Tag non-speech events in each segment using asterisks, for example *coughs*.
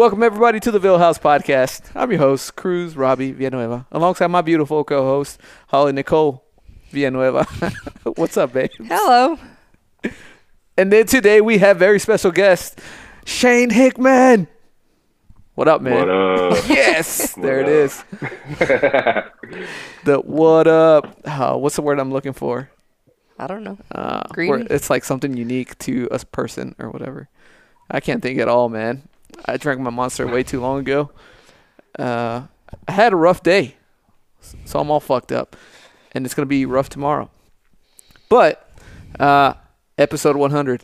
Whatever works. Welcome everybody to the Vill House Podcast. I'm your host, Cruz Robbie Villanueva, alongside my beautiful co-host, Holly Nicole Villanueva. *laughs* What's up, babe? Hello. And then today we have very special guest, Shane Hickman. What up, man? What up? *laughs* Yes, What there it up? is. The what up? Uh, what's the word I'm looking for? I don't know. Uh, Greedy? it's like something unique to a person or whatever. I can't think at all, man. I drank my monster way too long ago. Uh, I had a rough day, so I'm all fucked up, and it's gonna be rough tomorrow. But uh, episode 100.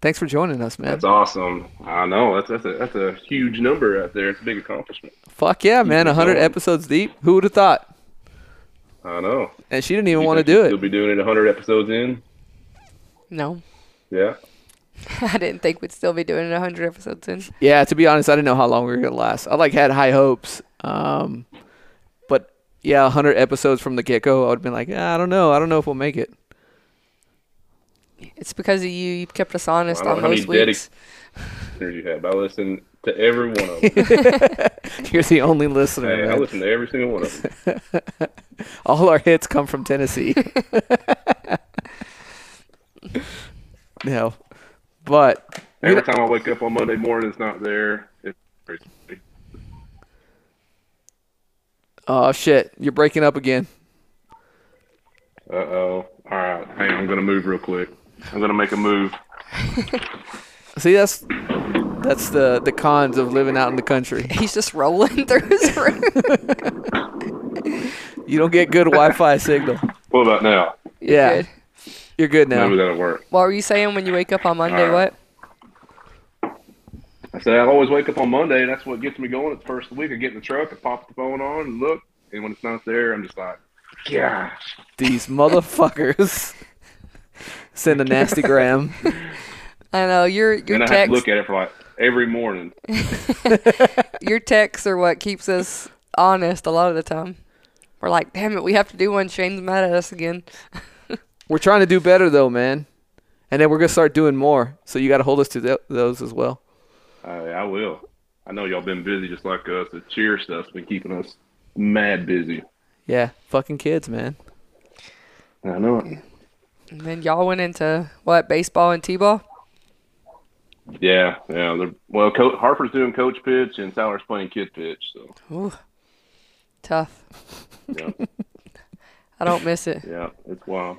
Thanks for joining us, man. That's awesome. I know. That's that's a that's a huge number right there. It's a big accomplishment. Fuck yeah, man! it 100 episodes deep. Who would have thought? I know. And she didn't even You want to do it. You'll be doing it 100 episodes in. No. Yeah. *laughs* I didn't think we'd still be doing it 100 episodes in. Yeah, to be honest, I didn't know how long we were gonna last. I like had high hopes, um, but yeah, 100 episodes from the get go, I would have been like, ah, I don't know, I don't know if we'll make it. It's because of you. You kept us honest I don't on know how most many weeks. There's you have. I listen to every one of them. *laughs* You're the only listener. Hey, I man. listen to every single one of them. *laughs* All our hits come from Tennessee. no, but Every time I wake up on Monday morning, it's not there. It's crazy. oh shit, you're breaking up again. Uh oh. All right. Hang on. I'm gonna move real quick. I'm gonna make a move. *laughs* See, that's that's the the cons of living out in the country. *laughs* He's just rolling through his *laughs* room. You don't get good Wi-Fi signal. What about now? Yeah, Good. You're good now. Maybe that'll work. What were you saying when you wake up on Monday? All right. What? I said I always wake up on Monday. That's what gets me going. It's the first of the week. I get in the truck, I pop the phone on, and look. And when it's not there, I'm just like, gosh. These motherfuckers *laughs* send a nasty *laughs* gram. I know your your and I have to look at it for like every morning. *laughs* your texts are what keeps us honest a lot of the time. We're like, damn it, we have to do one. Shane's mad at us again. We're trying to do better though, man. And then we're gonna start doing more. So you got to hold us to th- those as well. I, I will. I know y'all been busy just like us. The cheer stuff's been keeping us mad busy. Yeah, fucking kids, man. I know it. And then y'all went into what baseball and t-ball. Yeah, yeah. They're, well, Co- Harper's doing coach pitch and Tyler's playing kid pitch. So, Ooh, tough. yeah, *laughs* I don't miss it. yeah, it's wild.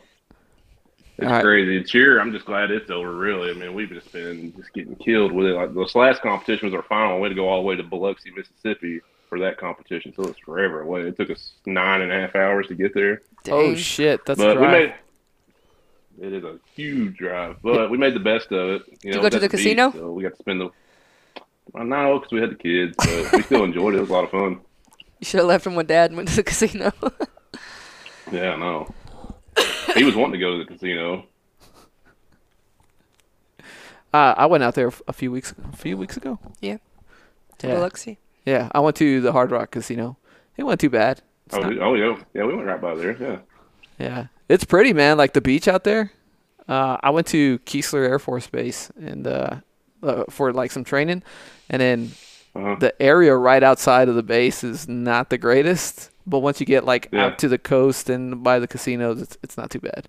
It's All right. crazy. Cheer, I'm just glad it's over. Really, I mean, we've just been just getting killed with it. Like this last competition was our final. We had to go all the way to Biloxi, Mississippi for that competition. So it's forever away. It took us nine and a half hours to get there. Oh shit, that's a but we drive. made it is a huge drive, but we made the best of it. You know, you go to it the at beach, casino? so we got to spend the. I know because we had the kids, but we still enjoyed it. It was a lot of fun. You should have left him with dad and went to the casino. *laughs* Yeah, I know. He was wanting to go to the casino. *laughs* Uh, I went out there a few weeks a few weeks ago. yeah. To Yeah. Biloxi. Yeah, I went to the Hard Rock Casino. It wasn't too bad. It's Oh, not- oh yeah, yeah. We went right by there. Yeah. yeah, it's pretty, man. Like the beach out there. Uh, I went to Keesler Air Force Base and uh, uh, for like some training, and then Uh-huh. the area right outside of the base is not the greatest. But once you get like Yeah. out to the coast and by the casinos, it's it's not too bad.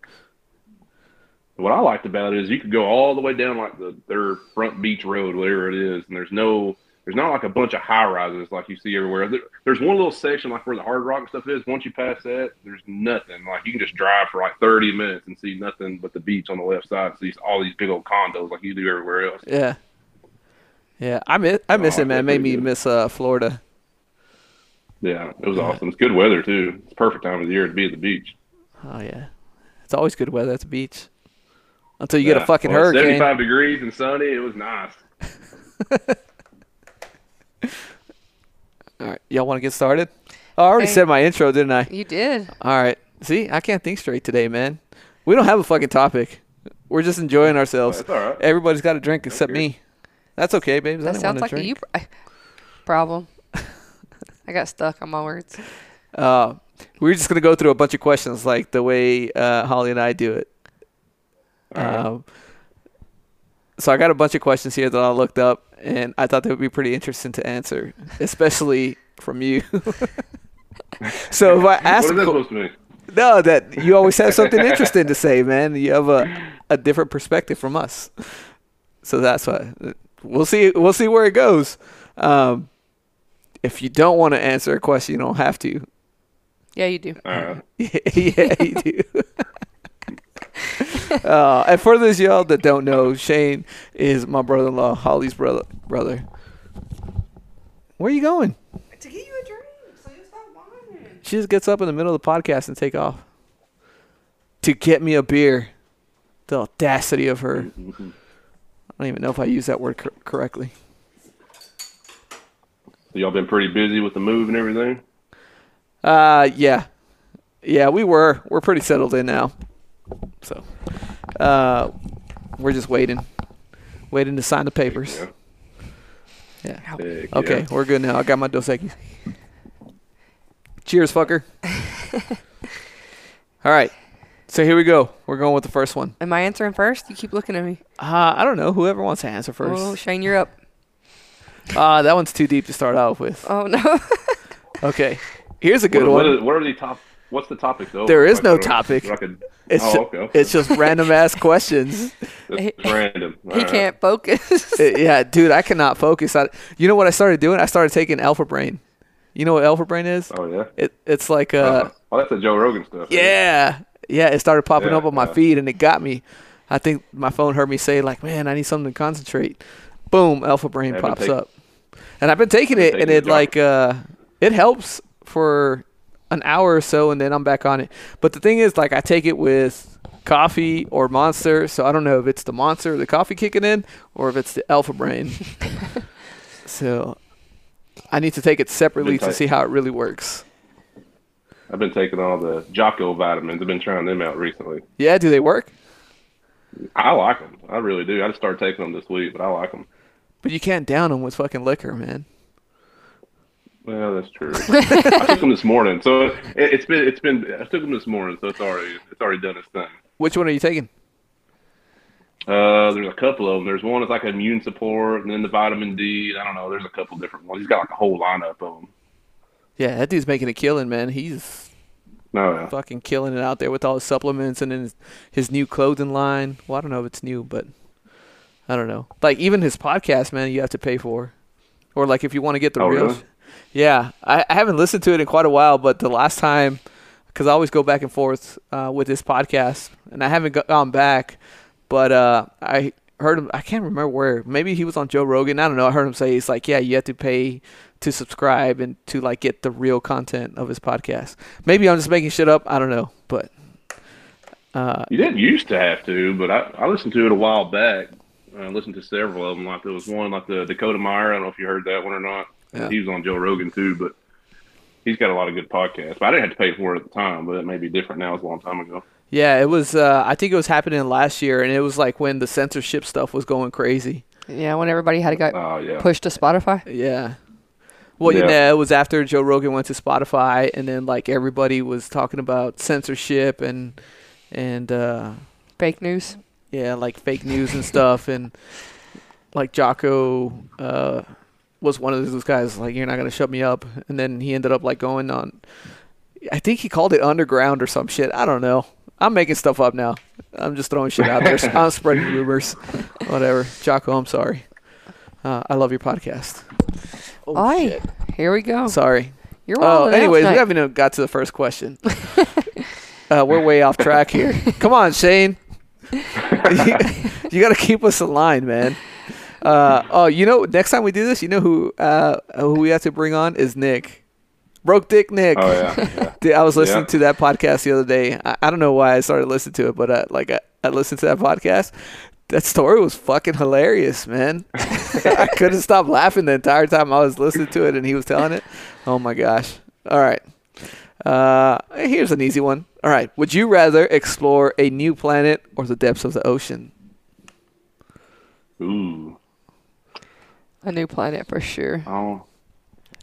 What I liked about it is you could go all the way down like the their front beach road, whatever it is, and there's no there's not like a bunch of high rises like you see everywhere. There, there's one little section like where the hard rock stuff is. Once you pass that, there's nothing. Like you can just drive for like 30 minutes and see nothing but the beach on the left side. See all these big old condos like you do everywhere else. Yeah, yeah. I miss I miss Oh, it, man. It made me good. miss uh, Florida. Yeah, it was awesome. It's good weather too. It's perfect time of the year to be at the beach. Oh yeah, it's always good weather at the beach. Until you get a fucking Well, hurricane. 75 degrees and sunny. It was nice. *laughs* All right, y'all want to get started? Oh, I already Hey. said my intro, didn't I? You did. All right. See, I can't think straight today, man. We don't have a fucking topic. We're just enjoying ourselves. That's all right. Everybody's got a drink except me. That's okay, babes. That didn't sounds like to a you pr- problem. I got stuck on my words. Uh, we're just gonna go through a bunch of questions like the way uh, Holly and I do it. All right. Um, so I got a bunch of questions here that I looked up, and I thought they would be pretty interesting to answer, especially from you. *laughs* so if I ask, What is that a- supposed to mean? no, that you always have something interesting to say, man. You have a a different perspective from us, so that's why we'll see. We'll see where it goes. Um, if you don't want to answer a question, you don't have to. Yeah, you do. All right. *laughs* yeah, you do. *laughs* uh, and for those of y'all that don't know, Shane is my brother-in-law, Holly's brother. Brother, where are you going? To get you a drink, so you stop whining. She just gets up in the middle of the podcast and take off to get me a beer. The audacity of her. *laughs* I don't even know if I use that word cor- correctly. So y'all been pretty busy with the move and everything. Uh, yeah, yeah, we were. We're pretty settled in now. So, uh, we're just waiting, waiting to sign the papers. Yeah. Yeah. Heck Okay, yeah. we're good now. I got my Dos Equis. Cheers, fucker. *laughs* All right. So here we go. We're going with the first one. Am I answering first? You keep looking at me. Uh, I don't know. Whoever wants to answer first. Oh. Shane, you're up. Uh, that one's too deep to start out with. Oh no. *laughs* Okay. Here's a good what, one. What, is, what are the top? What's the topic though? There is no topic. what It's, oh, ju- okay. it's just random ass *laughs* questions. It's random. he All right. can't focus. Uh, *laughs* yeah, dude, I cannot focus. I, you know what I started doing? I started taking Alpha Brain. You know what Alpha Brain is? Oh yeah. It, it's like uh, Uh, oh, that's the Joe Rogan stuff. Yeah, yeah. It started popping Yeah, up on my yeah. feed, and it got me. I think my phone heard me say like, "Man, I need something to concentrate." Boom, Alpha Brain Yeah, I've been pops take- up, and I've been taking it, and it like uh, it helps for an hour or so, and then I'm back on it. But the thing is, like, I take it with coffee or Monster, so I don't know if it's the Monster or the coffee kicking in, or if it's the Alpha Brain. *laughs* so I need to take it separately to see how it really works. I've been taking all the Jocko vitamins. I've been trying them out recently. Yeah, do they work? I like them. I really do. I just started taking them this week, but I like them. But you can't down them with fucking liquor, man. Well, that's true. *laughs* I took them this morning, so it, it's been it's been. I took them this morning, so it's already it's already done its thing. Which one are you taking? Uh, there's a couple of them. There's one that's like immune support, and then the vitamin D. I don't know. There's a couple different ones. He's got like a whole lineup of them. Yeah, that dude's making a killing, man. He's No, yeah. fucking killing it out there with all his supplements and then his, his new clothing line. Well, I don't know if it's new, but I don't know. Like even his podcast, man, you have to pay for, or like if you want to get the Oh, real. really? Yeah, I, I haven't listened to it in quite a while, but the last time, because I always go back and forth uh, with this podcast, and I haven't go- gone back, but uh, I heard him. I can't remember where. Maybe he was on Joe Rogan. I don't know. I heard him say he's like, yeah, you have to pay to subscribe and to like get the real content of his podcast. Maybe I'm just making shit up. I don't know, but uh, You didn't used to have to, but I, I listened to it a while back. I listened to several of them. Like there was one like the Dakota Meyer. I don't know if you heard that one or not. Yeah. He was on Joe Rogan too, but he's got a lot of good podcasts. But I didn't have to pay for it at the time, but it may be different now. It's a long time ago. yeah, it was. Uh, I think it was happening last year, and it was like when the censorship stuff was going crazy. yeah, when everybody had to go Oh yeah. pushed to Spotify. Yeah. Well, Yeah. yeah, it was after Joe Rogan went to Spotify, and then like everybody was talking about censorship and and uh, Fake news. Yeah, like fake news and stuff, and like Jocko uh, was one of those guys like you're not gonna shut me up, and then he ended up like going on. I think he called it underground or some shit. I don't know. I'm making stuff up now. I'm just throwing shit out there. I'm spreading rumors. Whatever. Jocko, I'm sorry. Uh, I love your podcast. Oh, Oi, shit. here we go. Sorry. You're Oh, anyways, we haven't even got to the first question. *laughs* uh, we're way off track here. Come on, Shane. *laughs* you, you got to keep us in line, man. Uh, oh, you know, next time we do this, you know who uh, who we have to bring on is Nick, broke dick Nick. Oh yeah. yeah. *laughs* Dude, I was listening Yeah. to that podcast the other day. I, I don't know why I started listening to it, but uh, like I, I listened to that podcast. That story was fucking hilarious, man. *laughs* I couldn't stop laughing the entire time I was listening to it and he was telling it. Oh my gosh. All right. Uh, here's an easy one. All right. Would you rather explore a new planet or the depths of the ocean? Ooh. a new planet for sure. Oh.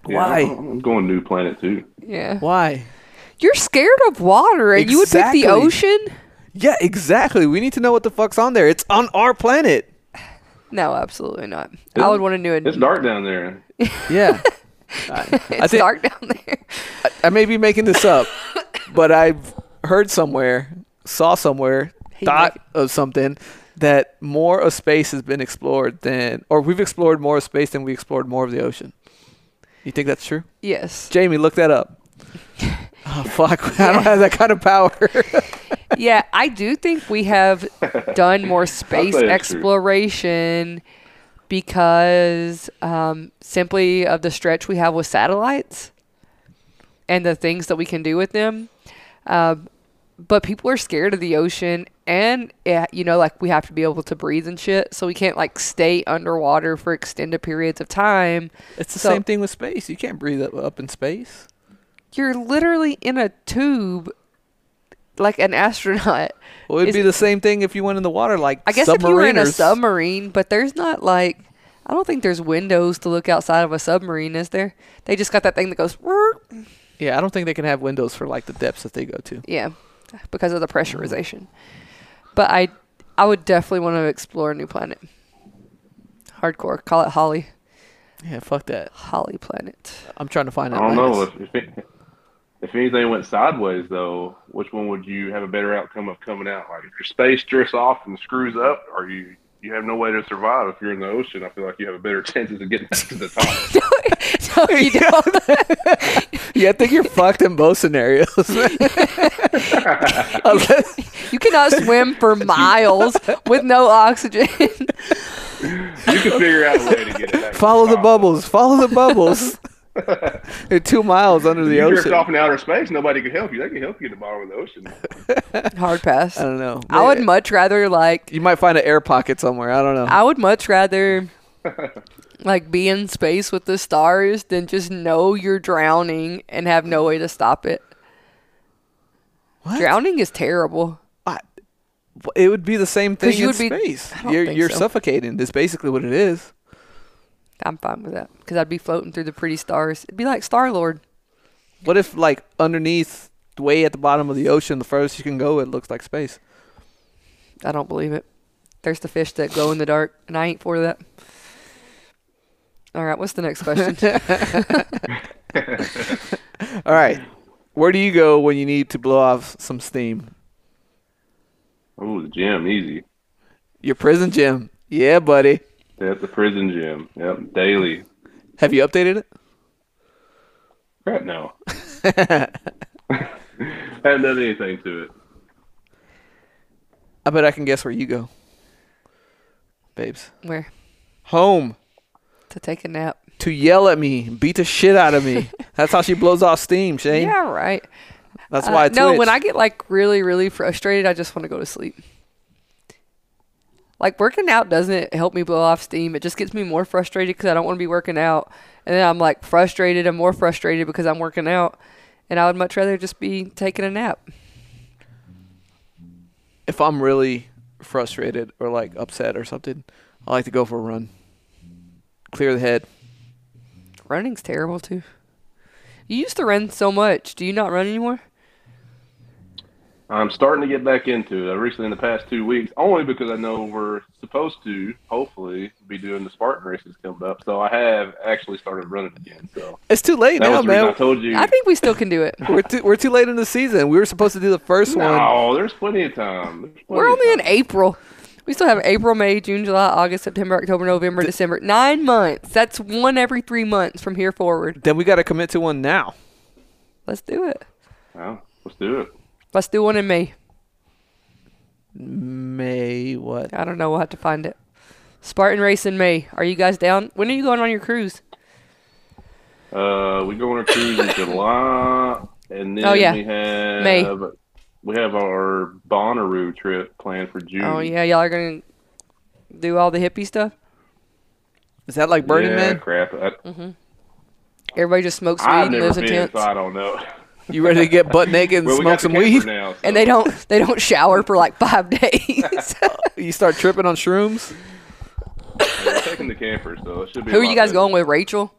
Yeah, Why? I'm I'm going new planet too. Yeah. Why? You're scared of water, and you would pick the ocean. Yeah, exactly. We need to know what the fuck's on there. It's on our planet. No, absolutely not. I would want to do it. It's dark down there. Yeah. *laughs* *laughs* I, It's think- dark down there. I may be making this up, *laughs* but I've heard somewhere, saw somewhere, He thought make- of something that more of space has been explored than, or we've explored more of space than we explored more of the ocean. You think that's true? Yes. Jamie, look that up. *laughs* Oh, fuck. I don't have that kind of power. Yeah, I do think we have done more space exploration. true. Because um, simply of the stretch we have with satellites and the things that we can do with them. Um, but people are scared of the ocean, and yeah, you know, like we have to be able to breathe and shit, so we can't like stay underwater for extended periods of time. it's the So- same thing with space. You can't breathe up, up in space. You're literally in a tube, like an *laughs* astronaut. Well, it'd Is- be the same thing if you went in the water, like I guess if you were in a submarine, but there's not like I don't think there's windows to look outside of a submarine, is there? They just got that thing that goes Yeah, I don't think they can have windows for like the depths that they go to. yeah, because of the pressurization. But I I would definitely want to explore a new planet. Hardcore. Call it Holly. Yeah, fuck that. Holly planet. I'm trying to find I don't know if if, it, if anything went sideways though. Which one would you have a better outcome of coming out? Like if your space drifts off and screws up, or you you have no way to survive if you're in the ocean. I feel like you have a better *laughs* chances of getting back to the top. *laughs* no, you *laughs* don't. Yeah, I think you're fucked in both scenarios. You cannot swim for miles with no oxygen. you can figure out a way to get it back. follow the top. bubbles. Follow the bubbles. *laughs* They're two miles under the ocean. You're ocean. off in outer space. Nobody can help you. They can help you at the bottom of the ocean. *laughs* Hard pass. I don't know. I would much rather like You might find an air pocket somewhere. I don't know. I would much rather *laughs* like be in space with the stars than just know you're drowning and have no way to stop it. What? Drowning is terrible. It would be the same thing in be, space. You're, you're so. suffocating. That's basically what it is. I'm fine with that because I'd be floating through the pretty stars. It'd be like Star Lord. What if like underneath, way at the bottom of the ocean, the furthest you can go, it looks like space. I don't believe it. There's the fish that glow in the dark, and I ain't for that. All right, what's the next question? *laughs* All right. Where do you go when you need to blow off some steam? Oh, the gym, easy. Your prison gym. Yeah, buddy. That's the prison gym. Yep, daily. Have you updated it? Crap, no. *laughs* Haven't done anything to it. I bet I can guess where you go. Babes. Where Home. to take a nap? To yell at me, beat the shit out of me. *laughs* That's how she blows off steam, Shane. Yeah, right. That's Uh, why I no, when. I get like really, really frustrated, I just want to go to sleep. Like working out doesn't help me blow off steam. It just gets me more frustrated because I don't want to be working out, and then I'm like frustrated and more frustrated because I'm working out, and I would much rather just be taking a nap. if I'm really frustrated or like upset or something, I like to go for a run. Clear the head. Running's terrible too. You used to run so much. Do you not run anymore? I'm starting to get back into it. I recently, in the past two weeks, only because I know we're supposed to, hopefully, be doing the Spartan races coming up. So I have actually started running again. So It's too late that now, was the reason I told you. I think we still can do it. *laughs* We're too, we're too late in the season. We were supposed to do the first one. no, there's plenty of time. Plenty We're of only in. April. We still have April, May, June, July, August, September, October, November, December. Nine months. That's one every three months from here forward. Then we got to commit to one now. Let's do it. Well, let's do it. Let's do one in May. May what? I don't know. We'll have to find it. Spartan race in May. Are you guys down? When are you going on your cruise? Uh, we go on a cruise in July, and then Oh, yeah. we have May. we have our Bonnaroo trip planned for June. Oh yeah, y'all are gonna do all the hippie stuff. Is that like Burning yeah, Man? crap. I, Everybody just smokes weed I've and never lives in been, tents, so I don't know. *laughs* You ready to get butt naked and well, smoke some camper weed? now, so- and they don't they don't shower for like five *laughs* days. You start tripping on shrooms? We're taking the camper, so it should be. Who are you guys better. going with? Rachel.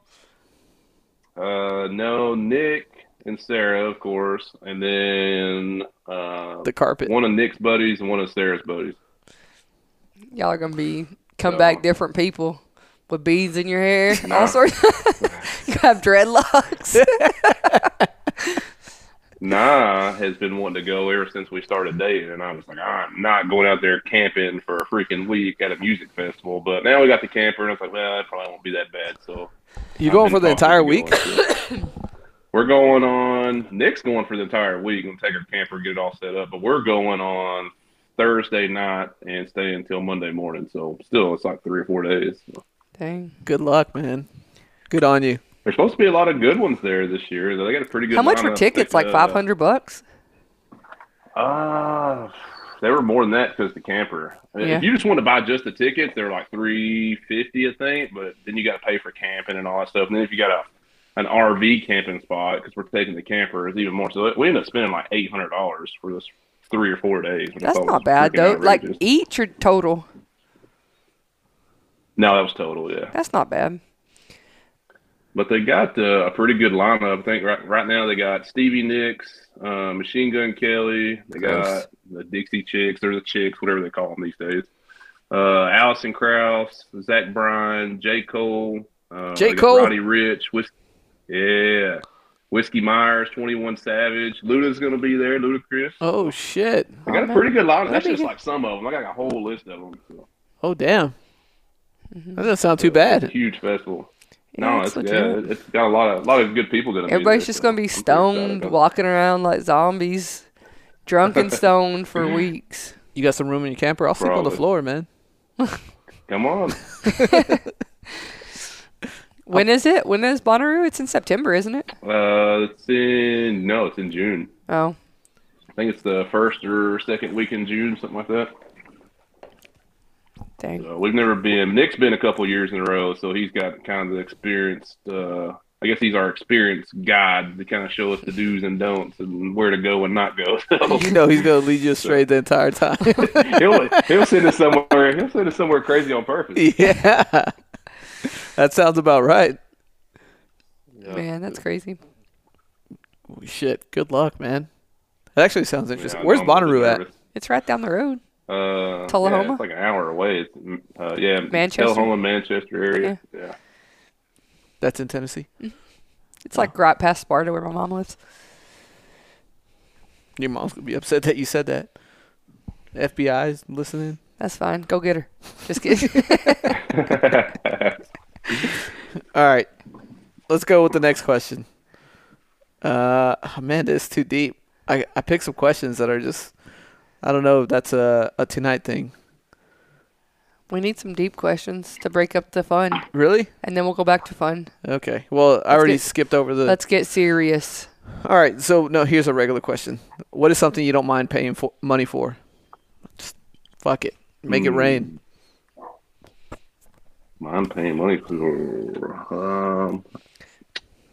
Uh, no, Nick and Sarah, of course, and then uh, The carpet. one of Nick's buddies and one of Sarah's buddies. Y'all are gonna be come So- back different people with beads in your hair, and all sorts. *laughs* you have dreadlocks. *laughs* Nah has been wanting to go ever since we started dating, and I was like, I'm not going out there camping for a freaking week at a music festival. But now we got the camper, and I was like, well, that probably won't be that bad. So You going for the entire week? we're going on. Nick's going for the entire week. Gonna take our camper, get it all set up. But we're going on Thursday night and stay until Monday morning. So still, it's like three or four days. Dang. Good luck, man. Good on you. There's supposed to be a lot of good ones there this year. They got a pretty good. How much were tickets? Like uh, five hundred bucks. Uh, they were more than that because the camper. Yeah. If you just want to buy just the tickets, they're like three fifty, I think. But then you got to pay for camping and all that stuff. And then if you got a an RV camping spot, because we're taking the camper, it's even more. So we end up spending like eight hundred dollars for this three or four days. That's not bad though. Like outrageous. each or total. no, that was total, yeah. That's not bad. But they got uh, a pretty good lineup. I think right right now they got Stevie Nicks, uh, Machine Gun Kelly. They got Gross. the Dixie Chicks or the Chicks, whatever they call them these days. Uh, Alison Krauss, Zach Bryan, J Cole, uh, J. Cole? Roddy Ricch, Whis- yeah, Whiskey Myers, Twenty One Savage. Luda's gonna be there. Ludacris. Oh shit. They got Oh, a pretty good lineup. That's just good. like some of them. I got a whole list of them. So. Oh damn. Mm-hmm. That doesn't sound too It's a bad. huge festival. Yeah, no, it's it's, legit. yeah, it's got a lot of a lot of good people gonna. be Everybody's there, just so gonna be I'm pretty excited stoned, walking around like zombies, drunk and *laughs* stoned for weeks. You got some room in your camper? I'll sleep on the floor, man. *laughs* Come on. *laughs* When is it? When is Bonnaroo? It's in September, isn't it? Uh, it's in no, it's in June. Oh, I think it's the first or second week in June, something like that. Dang. So we've never been. Nick's been a couple years in a row, so he's got kind of the experienced. Uh, I guess he's our experienced guide to kind of show us the do's and don'ts and where to go and not go. *laughs* So You know he's gonna lead you astray the entire time. *laughs* he'll he'll send us somewhere. He'll send us somewhere crazy on purpose. yeah. That sounds about right. Yeah. Man, that's crazy. Shit. Good luck, man. That actually sounds interesting. Yeah, Where's I'm a little Bonnaroo at? It's right down the road. Uh, Tullahoma? Yeah, it's like an hour away. It's, uh, yeah, Manchester? Tullahoma, Manchester area. Yeah. That's in Tennessee. It's like right past Sparta where my mom lives. Your mom's gonna be upset that you said that. FBI's listening. That's fine. Go get her. Just kidding. *laughs* *laughs* All right. Let's go with the next question. Uh, man, this is too deep. I I picked some questions that are just. I don't know if that's a a tonight thing. we need some deep questions to break up the fun, Really? and then we'll go back to fun. Okay. Well, I already get- skipped over the. Let's get serious. All right. So no, here's a regular question. What is something you don't mind paying for money for? Just fuck it. Make it Hmm. rain. I'm paying money for. Um,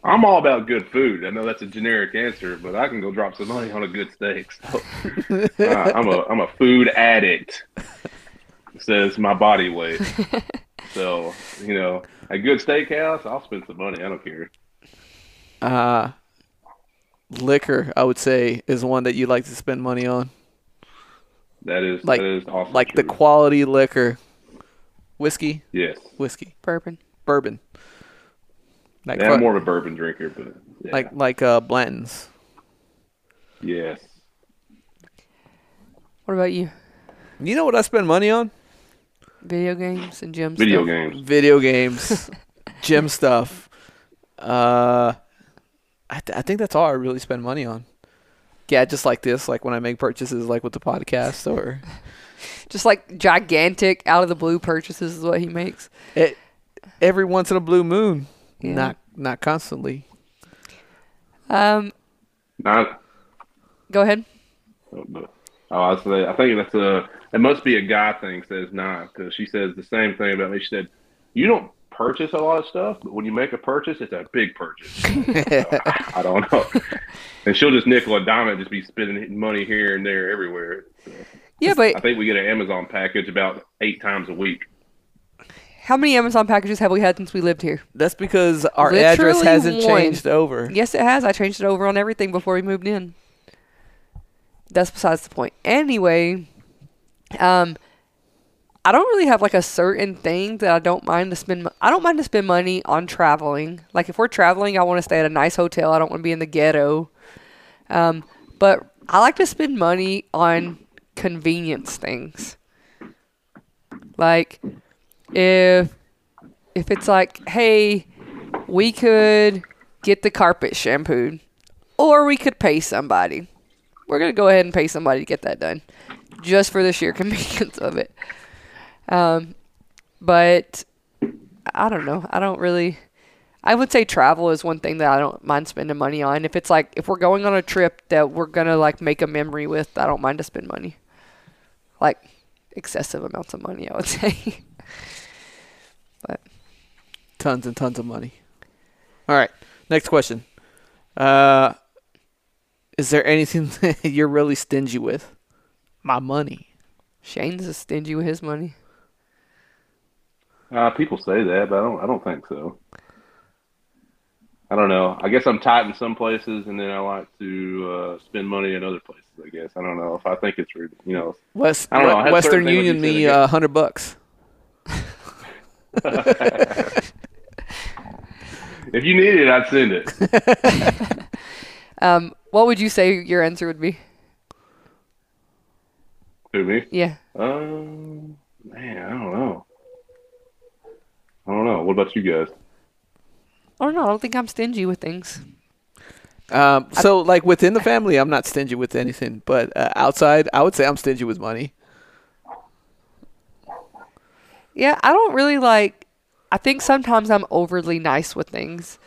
I'm all about good food. I know that's a generic answer, but I can go drop some money on a good steak. So, uh, I'm a I'm a food addict. Says my body weight. *laughs* So you know, a good steakhouse, I'll spend some money. I don't care. Uh liquor, I would say, is one that you like to spend money on. That is Like- that is also Like the quality liquor. Whiskey, yes. whiskey, Bourbon. bourbon. Like Yeah, fu- I'm more of a bourbon drinker, but yeah. like like uh Blanton's. yes. What about you? You know what I spend money on? Video games and gym Video stuff? games. Video games, *laughs* gym stuff. Uh I th- I think that's all I really spend money on. Yeah, just like this, like when I make purchases like with the podcast or *laughs* Just like gigantic out of the blue purchases is what he makes. it, every once in a blue moon. Yeah. Not not constantly. Um, Not go ahead. Oh, but- I say I think that's a it must be a guy thing. Says not because she says the same thing about me. She said you don't purchase a lot of stuff, but when you make a purchase, it's a big purchase. *laughs* I don't know, and she'll just nickel and dime it, just be spending money here and there everywhere. So, Yeah, I think we get an Amazon package about eight times a week. How many Amazon packages have we had since we lived here? That's because our address hasn't one. changed over. Yes, it has. I changed it over on everything before we moved in. That's besides the point. Anyway, um, I don't really have like a certain thing that I don't mind to spend. I don't mind to spend money on traveling. Like if we're traveling, I want to stay at a nice hotel. I don't want to be in the ghetto. Um, but I like to spend money on convenience things. Like if if it's like, hey, we could get the carpet shampooed, or we could pay somebody. We're gonna go ahead and pay somebody to get that done, just for the sheer *laughs* convenience of it. Um, but I don't know. I don't really. I would say travel is one thing that I don't mind spending money on. If it's like if we're going on a trip that we're gonna like make a memory with, I don't mind to spend money. Like excessive amounts of money, I would *laughs* say. Tons and tons of money. All right. Next question. Uh, is there anything *laughs* that you're really stingy with? My money. Shane's is stingy with his money. Uh, people say that, but I don't. I don't think so. I don't know. I guess I'm tight in some places, and then I like to uh, spend money in other places. I guess I don't know if I think it's rude. You know, West I don't know. I Western Union me again. a hundred bucks. *laughs* *laughs* if you need it, I'd send it. *laughs* Um, what would you say your answer would be? to me. Yeah. Um, man, I don't know. I don't know. What about you guys? I don't know. I don't think I'm stingy with things. Um, so like within the family, I'm not stingy with anything, but uh, outside, I would say I'm stingy with money. Yeah, I don't really like. I think sometimes I'm overly nice with things.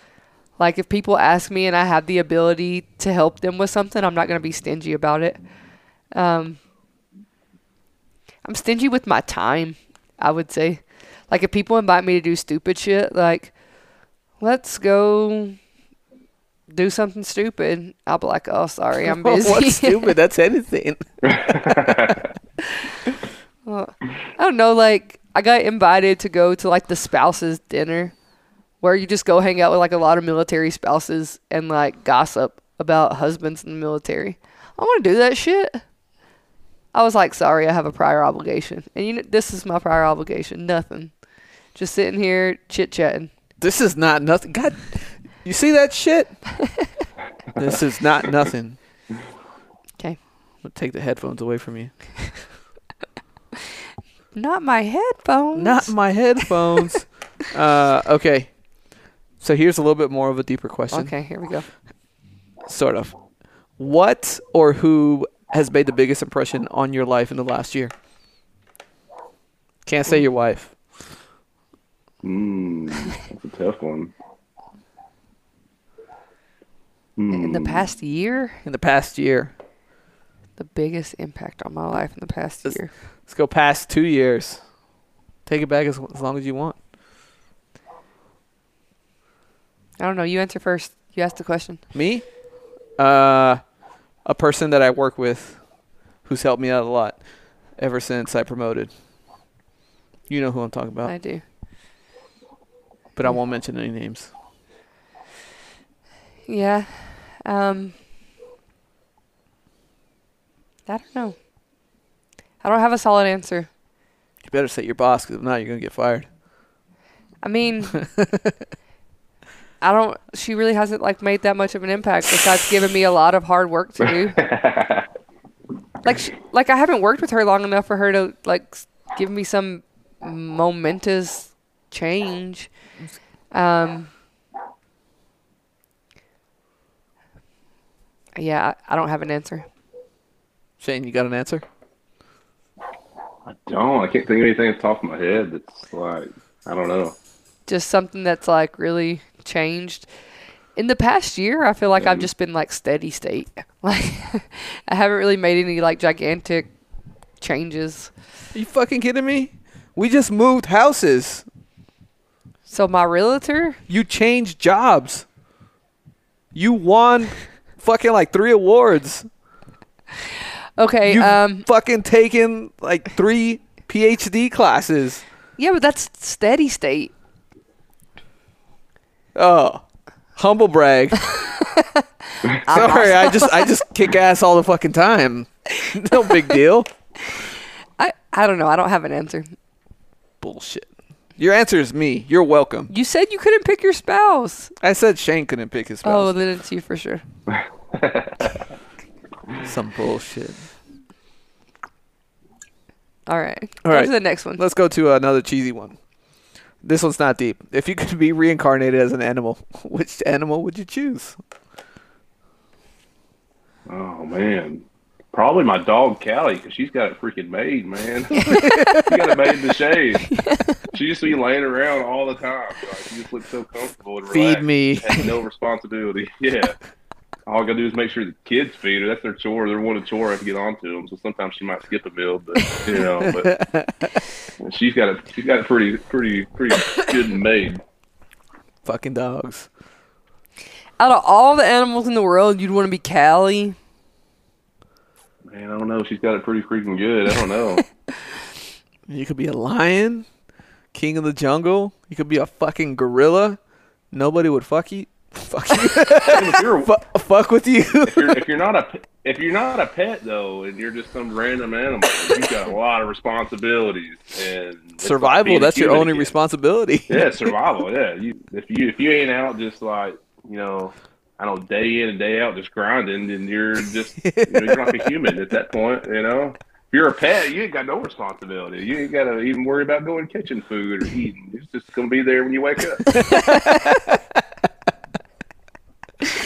Like if people ask me and I have the ability to help them with something, I'm not gonna be stingy about it. Um, I'm stingy with my time. I would say, like if people invite me to do stupid shit, like let's go do something stupid, I'll be like, oh sorry, I'm *laughs* busy. What's stupid? That's anything. *laughs* *laughs* Well, I don't know. Like, I got invited to go to like the spouses dinner, where you just go hang out with like a lot of military spouses and like gossip about husbands in the military. I want to do that shit. I was like, sorry, I have a prior obligation, and you know, this is my prior obligation. Nothing, just sitting here chit chatting. This is not nothing. God, you see that shit? *laughs* this is not nothing. 'Kay. I'm gonna take the headphones away from you. *laughs* Not my headphones. Not my headphones. *laughs* uh, okay. So here's a little bit more of a deeper question. Okay, here we go. Sort of. What or who has made the biggest impression on your life in the last year? Can't say your wife. Hmm, that's a tough one. In the Hmm. past year, In the past year. the biggest impact on my life in the past year. Let's go past two years. Take it back as, as long as you want. I don't know. You answer first. You asked the question. Me? Uh, a person that I work with who's helped me out a lot ever since I promoted. You know who I'm talking about, I do. but I won't mention any names. Yeah. Um I don't know. I don't have a solid answer. You better say your boss, because if not, you're gonna get fired. I mean *laughs* I don't she really hasn't like made that much of an impact besides giving me a lot of hard work to do. *laughs* like she, like I haven't worked with her long enough for her to like give me some momentous change. Um Yeah, I, I don't have an answer. Shane, you got an answer? I don't. I can't think of anything off the top of my head that's like I don't know. just something that's like really changed in the past year i feel like i've mm. just been like steady state *laughs* like i haven't really made any like gigantic changes Are you fucking kidding me? We just moved houses. so my realtor You changed jobs. You won *laughs* fucking like three awards. *laughs* okay You've um fucking taken like three PhD classes. yeah but that's steady state Oh, humble brag. *laughs* *laughs* Sorry, I just I just kick ass all the fucking time. *laughs* no big deal. i i don't know i don't have an answer bullshit. Your answer is me. You're welcome. You said you couldn't pick your spouse. I said Shane couldn't pick his Oh, spouse. then it's you for sure. Some bullshit. All right. All Go right. to the next one. Let's go to another cheesy one. This one's not deep. If you could be reincarnated as an animal, *laughs* which animal would you choose? Oh man, probably my dog Callie because she's got it freaking made, man. *laughs* *laughs* she got it made in the shade. She used to be laying around all the time. Like, she just looked so comfortable and Feed relaxed. me. Had no responsibility. Yeah. All I gotta do is make sure the kids feed her. That's their chore. They're one of chore I have to get onto them. So sometimes she might skip a meal, but you know, but *laughs* she's got it. She's got it pretty, pretty, pretty good made. Fucking dogs. Out of all the animals in the world, you'd want to be Callie. Man, I don't know. She's got it pretty freaking good. I don't know. *laughs* You could be a lion, king of the jungle. You could be a fucking gorilla. Nobody would fuck you. Fuck you. if you're *laughs* Fu- fuck with you. if you're if you're not a if you're not a pet though, and you're just some random animal, you've got a lot of responsibilities and it's like Survival. That's your only again. responsibility. Yeah, *laughs* survival. Yeah, you if you if you ain't out just like you know, I don't day in and day out just grinding, then you're just you know, you're like a human at that point. You know, if you're a pet, you ain't got no responsibility. You ain't got to even worry about going catching food or eating. It's just gonna be there when you wake up. *laughs*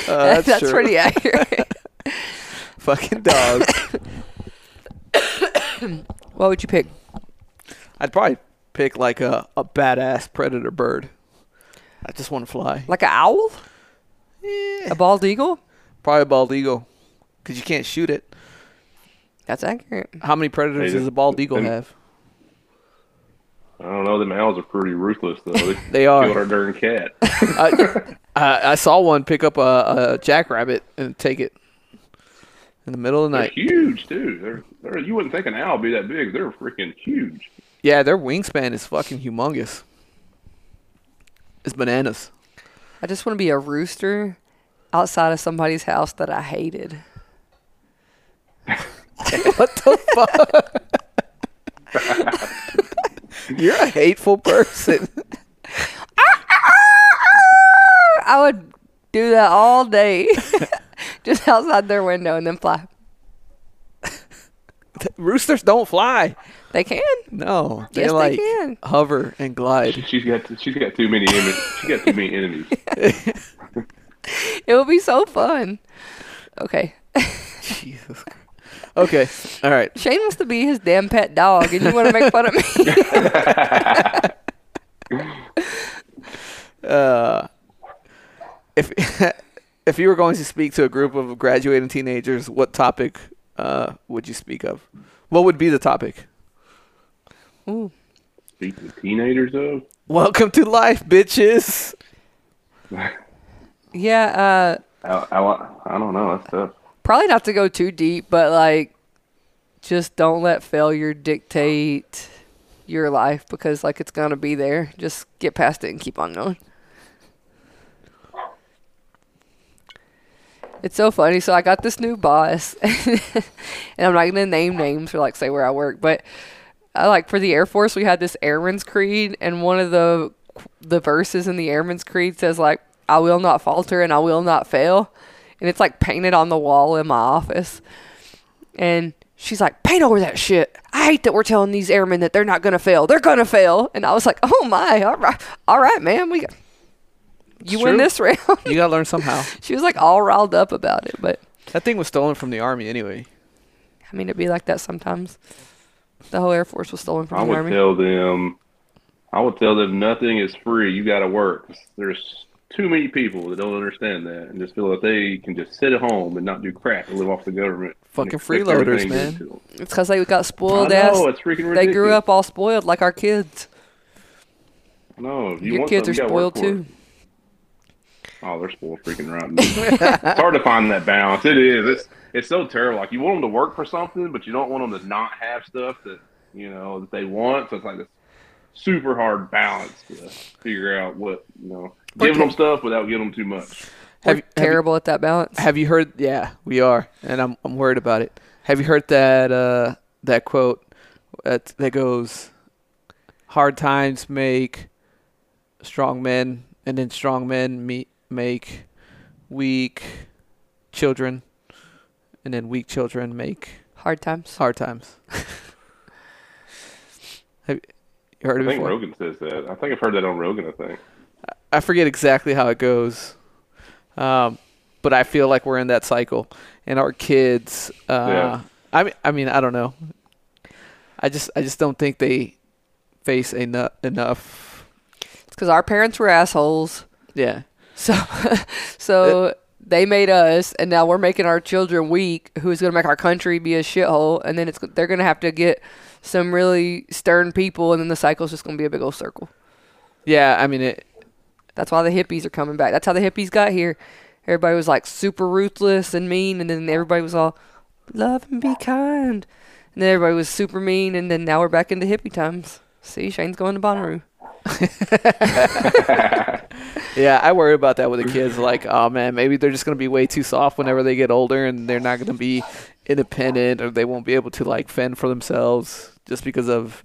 Uh, *laughs* that's true. pretty accurate. *laughs* fucking dog. *coughs* what would you pick? I'd probably pick like a, a badass predator bird. I just want to fly. Like an owl? Yeah. A bald eagle? Probably a bald eagle, because you can't shoot it. That's accurate. How many predators Hey, does a bald eagle have? I don't know. Them owls are pretty ruthless though. They, *laughs* They are. killed our darn cat. *laughs* I, I, I saw one pick up a, a jackrabbit and take it in the middle of the They're night. huge too. They're, they're you wouldn't think an owl would be that big. They're freaking huge. Yeah, their wingspan is fucking humongous. It's bananas. I just want to be a rooster outside of somebody's house that I hated. *laughs* What the fuck? You're a hateful person. *laughs* I would do that all day. *laughs* just outside their window and then fly. *laughs* Roosters don't fly. They can. No, they Yes, they like can. hover and glide. She's got she's got too many enemies. She got too many enemies. It would be so fun. Okay. Jesus. Christ. Okay. All right. Shane wants to be his damn pet dog, and you want to make fun of me. *laughs* Uh, if *laughs* if you were going to speak to a group of graduating teenagers, what topic uh, would you speak of? What would be the topic? Ooh. Speaking of teenagers though, Welcome to life, bitches. *laughs* Yeah, uh, I, I, I don't know. That's tough. Probably not to go too deep, but like, just don't let failure dictate your life because like it's gonna be there. Just get past it and keep on going. It's so funny. So I got this new boss, *laughs* and I'm not gonna name names or like say where I work, but I like for the Air Force we had this Airman's Creed, and one of the the verses in the Airman's Creed says like, "I will not falter and I will not fail," and it's like painted on the wall in my office. And she's like, "Paint over that shit." I hate that we're telling these airmen that they're not gonna fail. They're gonna fail. And I was like, "Oh my, all right, all right, man, we." You It's win true. this round. You gotta learn somehow. *laughs* she was like all riled up about it, but That thing was stolen from the army anyway. I mean, it'd be like that sometimes. The whole Air Force was stolen I from the would tell them. I would tell them nothing is free. You got to work. There's too many people that don't understand that and just feel that they can just sit at home and not do crap and live off the government. Fucking freeloaders, man. It's because they got I spoiled know ass. it's freaking ridiculous. They grew up all spoiled like our kids. No, if you Your want kids are you spoiled for it. too. Oh, they're spoiled freaking rotten. it's hard to find that balance. It is. It's it's so terrible. Like you want them to work for something, but you don't want them to not have stuff that you know that they want. So it's like this super hard balance to figure out what you know, giving Okay. them stuff without giving them too much. We're Have, you- have, you- terrible at that balance. have you heard? Yeah, we are, and I'm I'm worried about it. Have you heard that uh, that quote that that goes? hard times make strong men, and then strong men meet, make weak children, and then weak children make Hard times. hard times. *laughs* Have you heard I it I think before? Rogan says that. I think I've heard that on Rogan. I think. I forget exactly how it goes, um, but I feel like we're in that cycle, and our kids. Uh, Yeah. I mean, I mean, I don't know. I just, I just don't think they face enough. Enough. It's because our parents were assholes. Yeah. So, *laughs* so they made us, and now we're making our children weak. Who's going to make our country be a shithole? And then it's they're going to have to get some really stern people, and then the cycle's just going to be a big old circle. Yeah. I mean, it. That's why the hippies are coming back. That's how the hippies got here. Everybody was like super ruthless and mean, and then everybody was all love and be kind. And then everybody was super mean, and then now we're back into hippie times. See, Shane's going to Bonnaroo. *laughs* Yeah, I worry about that with the kids. Like, oh man, maybe they're just gonna be way too soft whenever they get older, and they're not gonna be independent, or they won't be able to like fend for themselves just because of.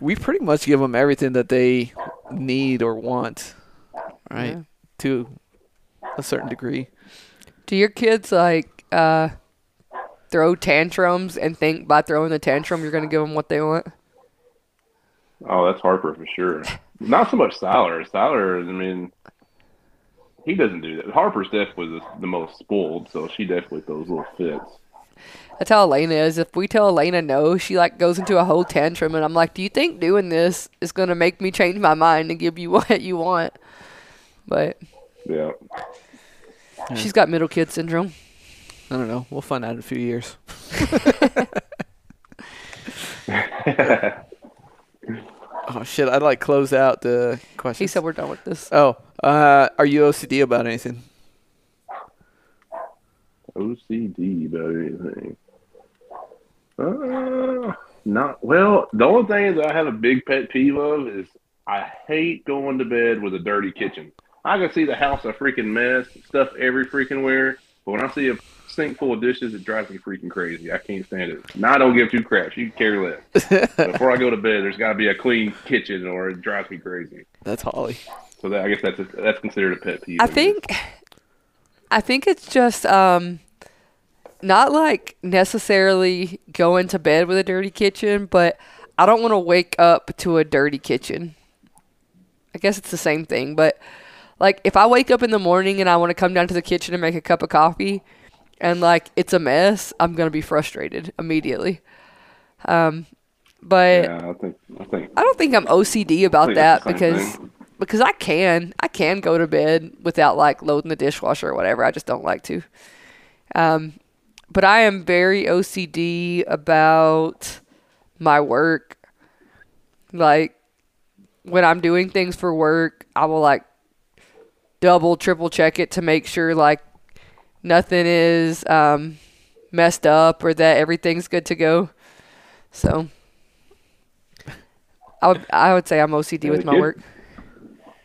We pretty much give them everything that they need or want, right? Yeah. To a certain degree. Do your kids like uh, throw tantrums and think by throwing the tantrum you're going to give them what they want? Oh, that's Harper for sure. Not so much Siler. Siler, I mean, he doesn't do that. Harper's definitely the, the most spoiled, so she definitely throws little fits. That's how Elena is. If we tell Elena no, she like goes into a whole tantrum, and I'm like, "Do you think doing this is gonna make me change my mind and give you *laughs* what you want?" But Yeah. she's got middle kid syndrome. I don't know. We'll find out in a few years. *laughs* *laughs* oh shit! I'd like close out the question. He said we're done with this. Oh, uh, are you OCD about anything? OCD about anything? Uh, not well. The only thing that I have a big pet peeve of is I hate going to bed with a dirty kitchen. I can see the house a freaking mess, stuff every freaking where, but when I see a sink full of dishes, it drives me freaking crazy. I can't stand it. Now I don't give two craps. You can care less. Before I go to bed, there's got to be a clean kitchen, or it drives me crazy. That's Holly. So that I guess that's a, that's considered a pet peeve. I think, I think it's just um, not like necessarily going to bed with a dirty kitchen, but I don't want to wake up to a dirty kitchen. I guess it's the same thing, but like if I wake up in the morning and I want to come down to the kitchen and make a cup of coffee, and like it's a mess, I'm gonna be frustrated immediately. Um, but Yeah, I think I think I don't think I'm OCD about that that's the same because thing. because I can I can go to bed without like loading the dishwasher or whatever. I just don't like to. Um, but I am very OCD about my work. Like when I'm doing things for work, I will like double, triple check it to make sure like nothing is um, messed up or that everything's good to go. So I would I would say I'm OCD with my work.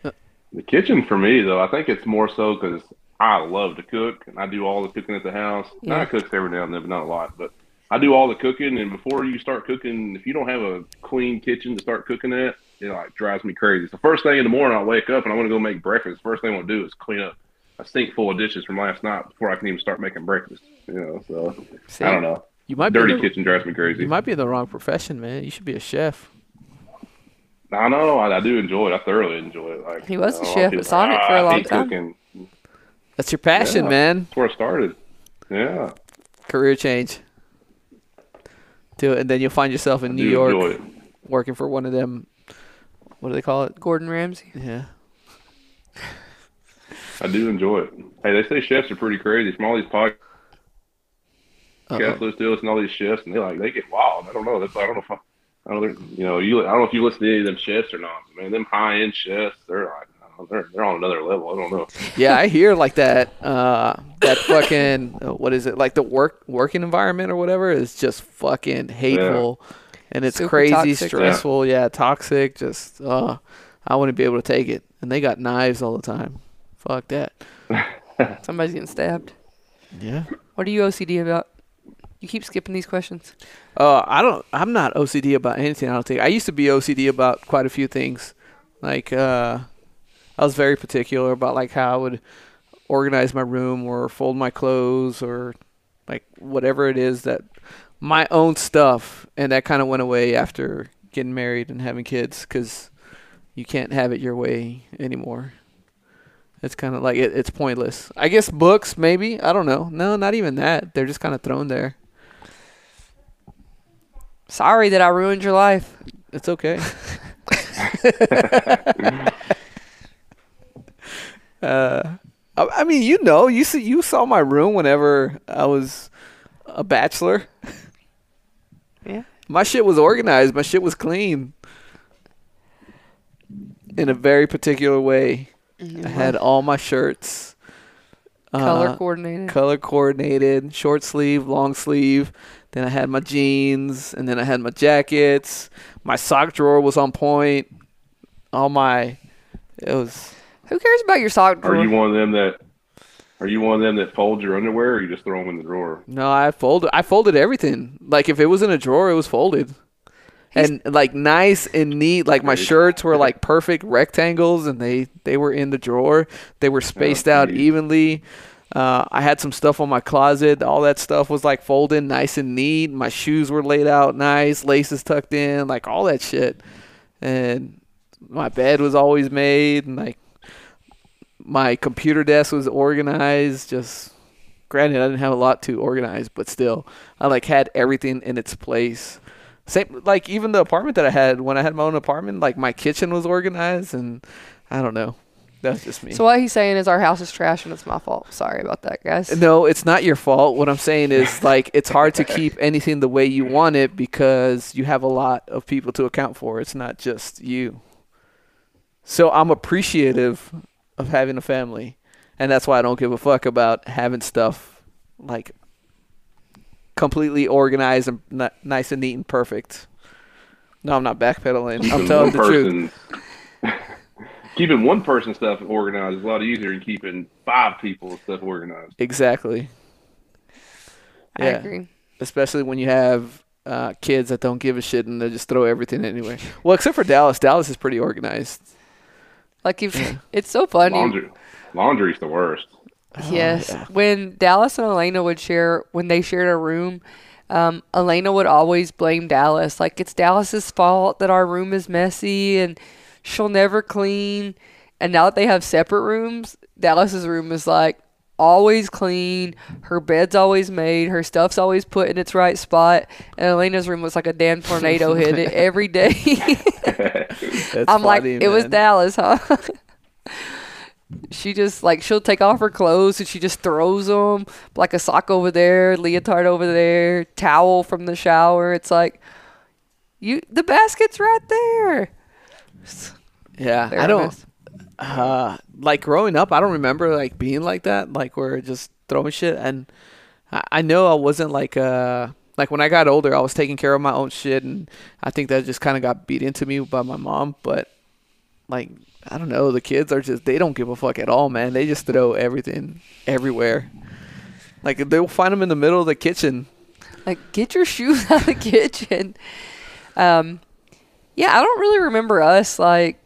The kitchen for me, though, I think it's more so because I love to cook and I do all the cooking at the house. Yeah. Not cook every now and then, but not a lot. But I do all the cooking, and before you start cooking, if you don't have a clean kitchen to start cooking at, it like drives me crazy. It's the first thing in the morning I wake up and I want to go make breakfast. First thing I want to do is clean up a sink full of dishes from last night before I can even start making breakfast. You know, so See? I don't know. You might Dirty the, kitchen drives me crazy. You might be in the wrong profession, man. You should be a chef. I know. I, I do enjoy it. I thoroughly enjoy it. Like He was a know, chef at Sonic "Ah, for a long hate time." Cooking. That's your passion, Yeah. man. That's where I started. Yeah. Career change. Do it, and then you'll find yourself in I New York working for one of them. What do they call it? Gordon Ramsay. Yeah. I do enjoy it. Hey, they say chefs are pretty crazy. From all these podcasts, Uh-oh. listen to and all these chefs, and they like they get wild. I don't know. That's I don't know if I, I don't know. You know, you I don't know if you listen to any of them chefs or not. Man, them high end chefs, they're like I don't know, they're they're on another level. I don't know. Yeah, I hear like that. Uh, that fucking uh, what is it? Like the work working environment or whatever is just fucking hateful, and it's Super crazy, toxic. stressful. Yeah. toxic. Just uh, I wouldn't be able to take it. And they got knives all the time. Fuck that. *laughs* Somebody's getting stabbed. Yeah. What are you OCD about? You keep skipping these questions. Uh, I don't. I'm not OCD about anything. I don't think. I used to be OCD about quite a few things. Like, uh, I was very particular about like how I would organize my room or fold my clothes or like whatever it is that my own stuff. And that kind of went away after getting married and having kids because you can't have it your way anymore. It's kind of like it, it's pointless. I guess books, maybe. I don't know. No, not even that. They're just kind of thrown there. Sorry that I ruined your life. It's okay. *laughs* *laughs* uh, I, I mean, you know, you see, you saw my room whenever I was a bachelor. Yeah. My shit was organized. My shit was clean. In a very particular way. I had all my shirts. color uh, coordinated. color coordinated, short sleeve, long sleeve. Then I had my jeans, and then I had my jackets. My sock drawer was on point. All my, it was. Who cares about your sock drawer? Are you one of them that? Are you one of them that folds your underwear, or you just throw them in the drawer? No, I folded. I folded everything. Like if it was in a drawer, it was folded, and like nice and neat. Like my shirts were *laughs* like perfect rectangles, and they they were in the drawer. They were spaced out evenly. Uh, I had some stuff on my closet. All that stuff was like folded, nice and neat. My shoes were laid out nice, laces tucked in, like all that shit. And my bed was always made, and like my computer desk was organized. Just granted, I didn't have a lot to organize, but still, I like had everything in its place. Same, like even the apartment that I had when I had my own apartment, like my kitchen was organized, and I don't know. That's just me. So what he's saying is our house is trash and it's my fault. Sorry about that, guys. No, it's not your fault. What I'm saying is *laughs* like it's hard to keep anything the way you want it because you have a lot of people to account for. It's not just you. So I'm appreciative of having a family, and that's why I don't give a fuck about having stuff like completely organized and n- nice and neat and perfect. No, I'm not backpedaling. I'm telling one the truth. *laughs* keeping one person stuff organized is a lot easier than keeping five people stuff organized. Exactly. I Yeah. agree. especially when you have uh, kids that don't give a shit and they just throw everything anywhere. Well, except for Dallas. Dallas is pretty organized. Like if *laughs* it's so funny. Laundry, laundry's the worst. Yes. yeah. When Dallas and Elena would share, when they shared a room, um, Elena would always blame Dallas. Like, it's Dallas's fault that our room is messy and she'll never clean. And now that they have separate rooms, Dallas's room is like always clean. Her bed's always made. Her stuff's always put in its right spot. And Elena's room was like a damn tornado *laughs* hit it every day. That's I'm like, funny, it was. Dallas, huh? she just like she'll take off her clothes and she just throws them like a sock over there, leotard over there, towel from the shower. It's like you the basket's right there. Yeah, They're I don't. mess. Uh, like growing up, I don't remember like being like that. Like where just throwing shit, and I, I know I wasn't like uh like when I got older, I was taking care of my own shit, and I think that just kind of got beat into me by my mom. But like I don't know, the kids are just they don't give a fuck at all, man. They just throw everything everywhere. Like they'll find them in the middle of the kitchen. Like get your shoes *laughs* out of the kitchen. Um yeah, I don't really remember us like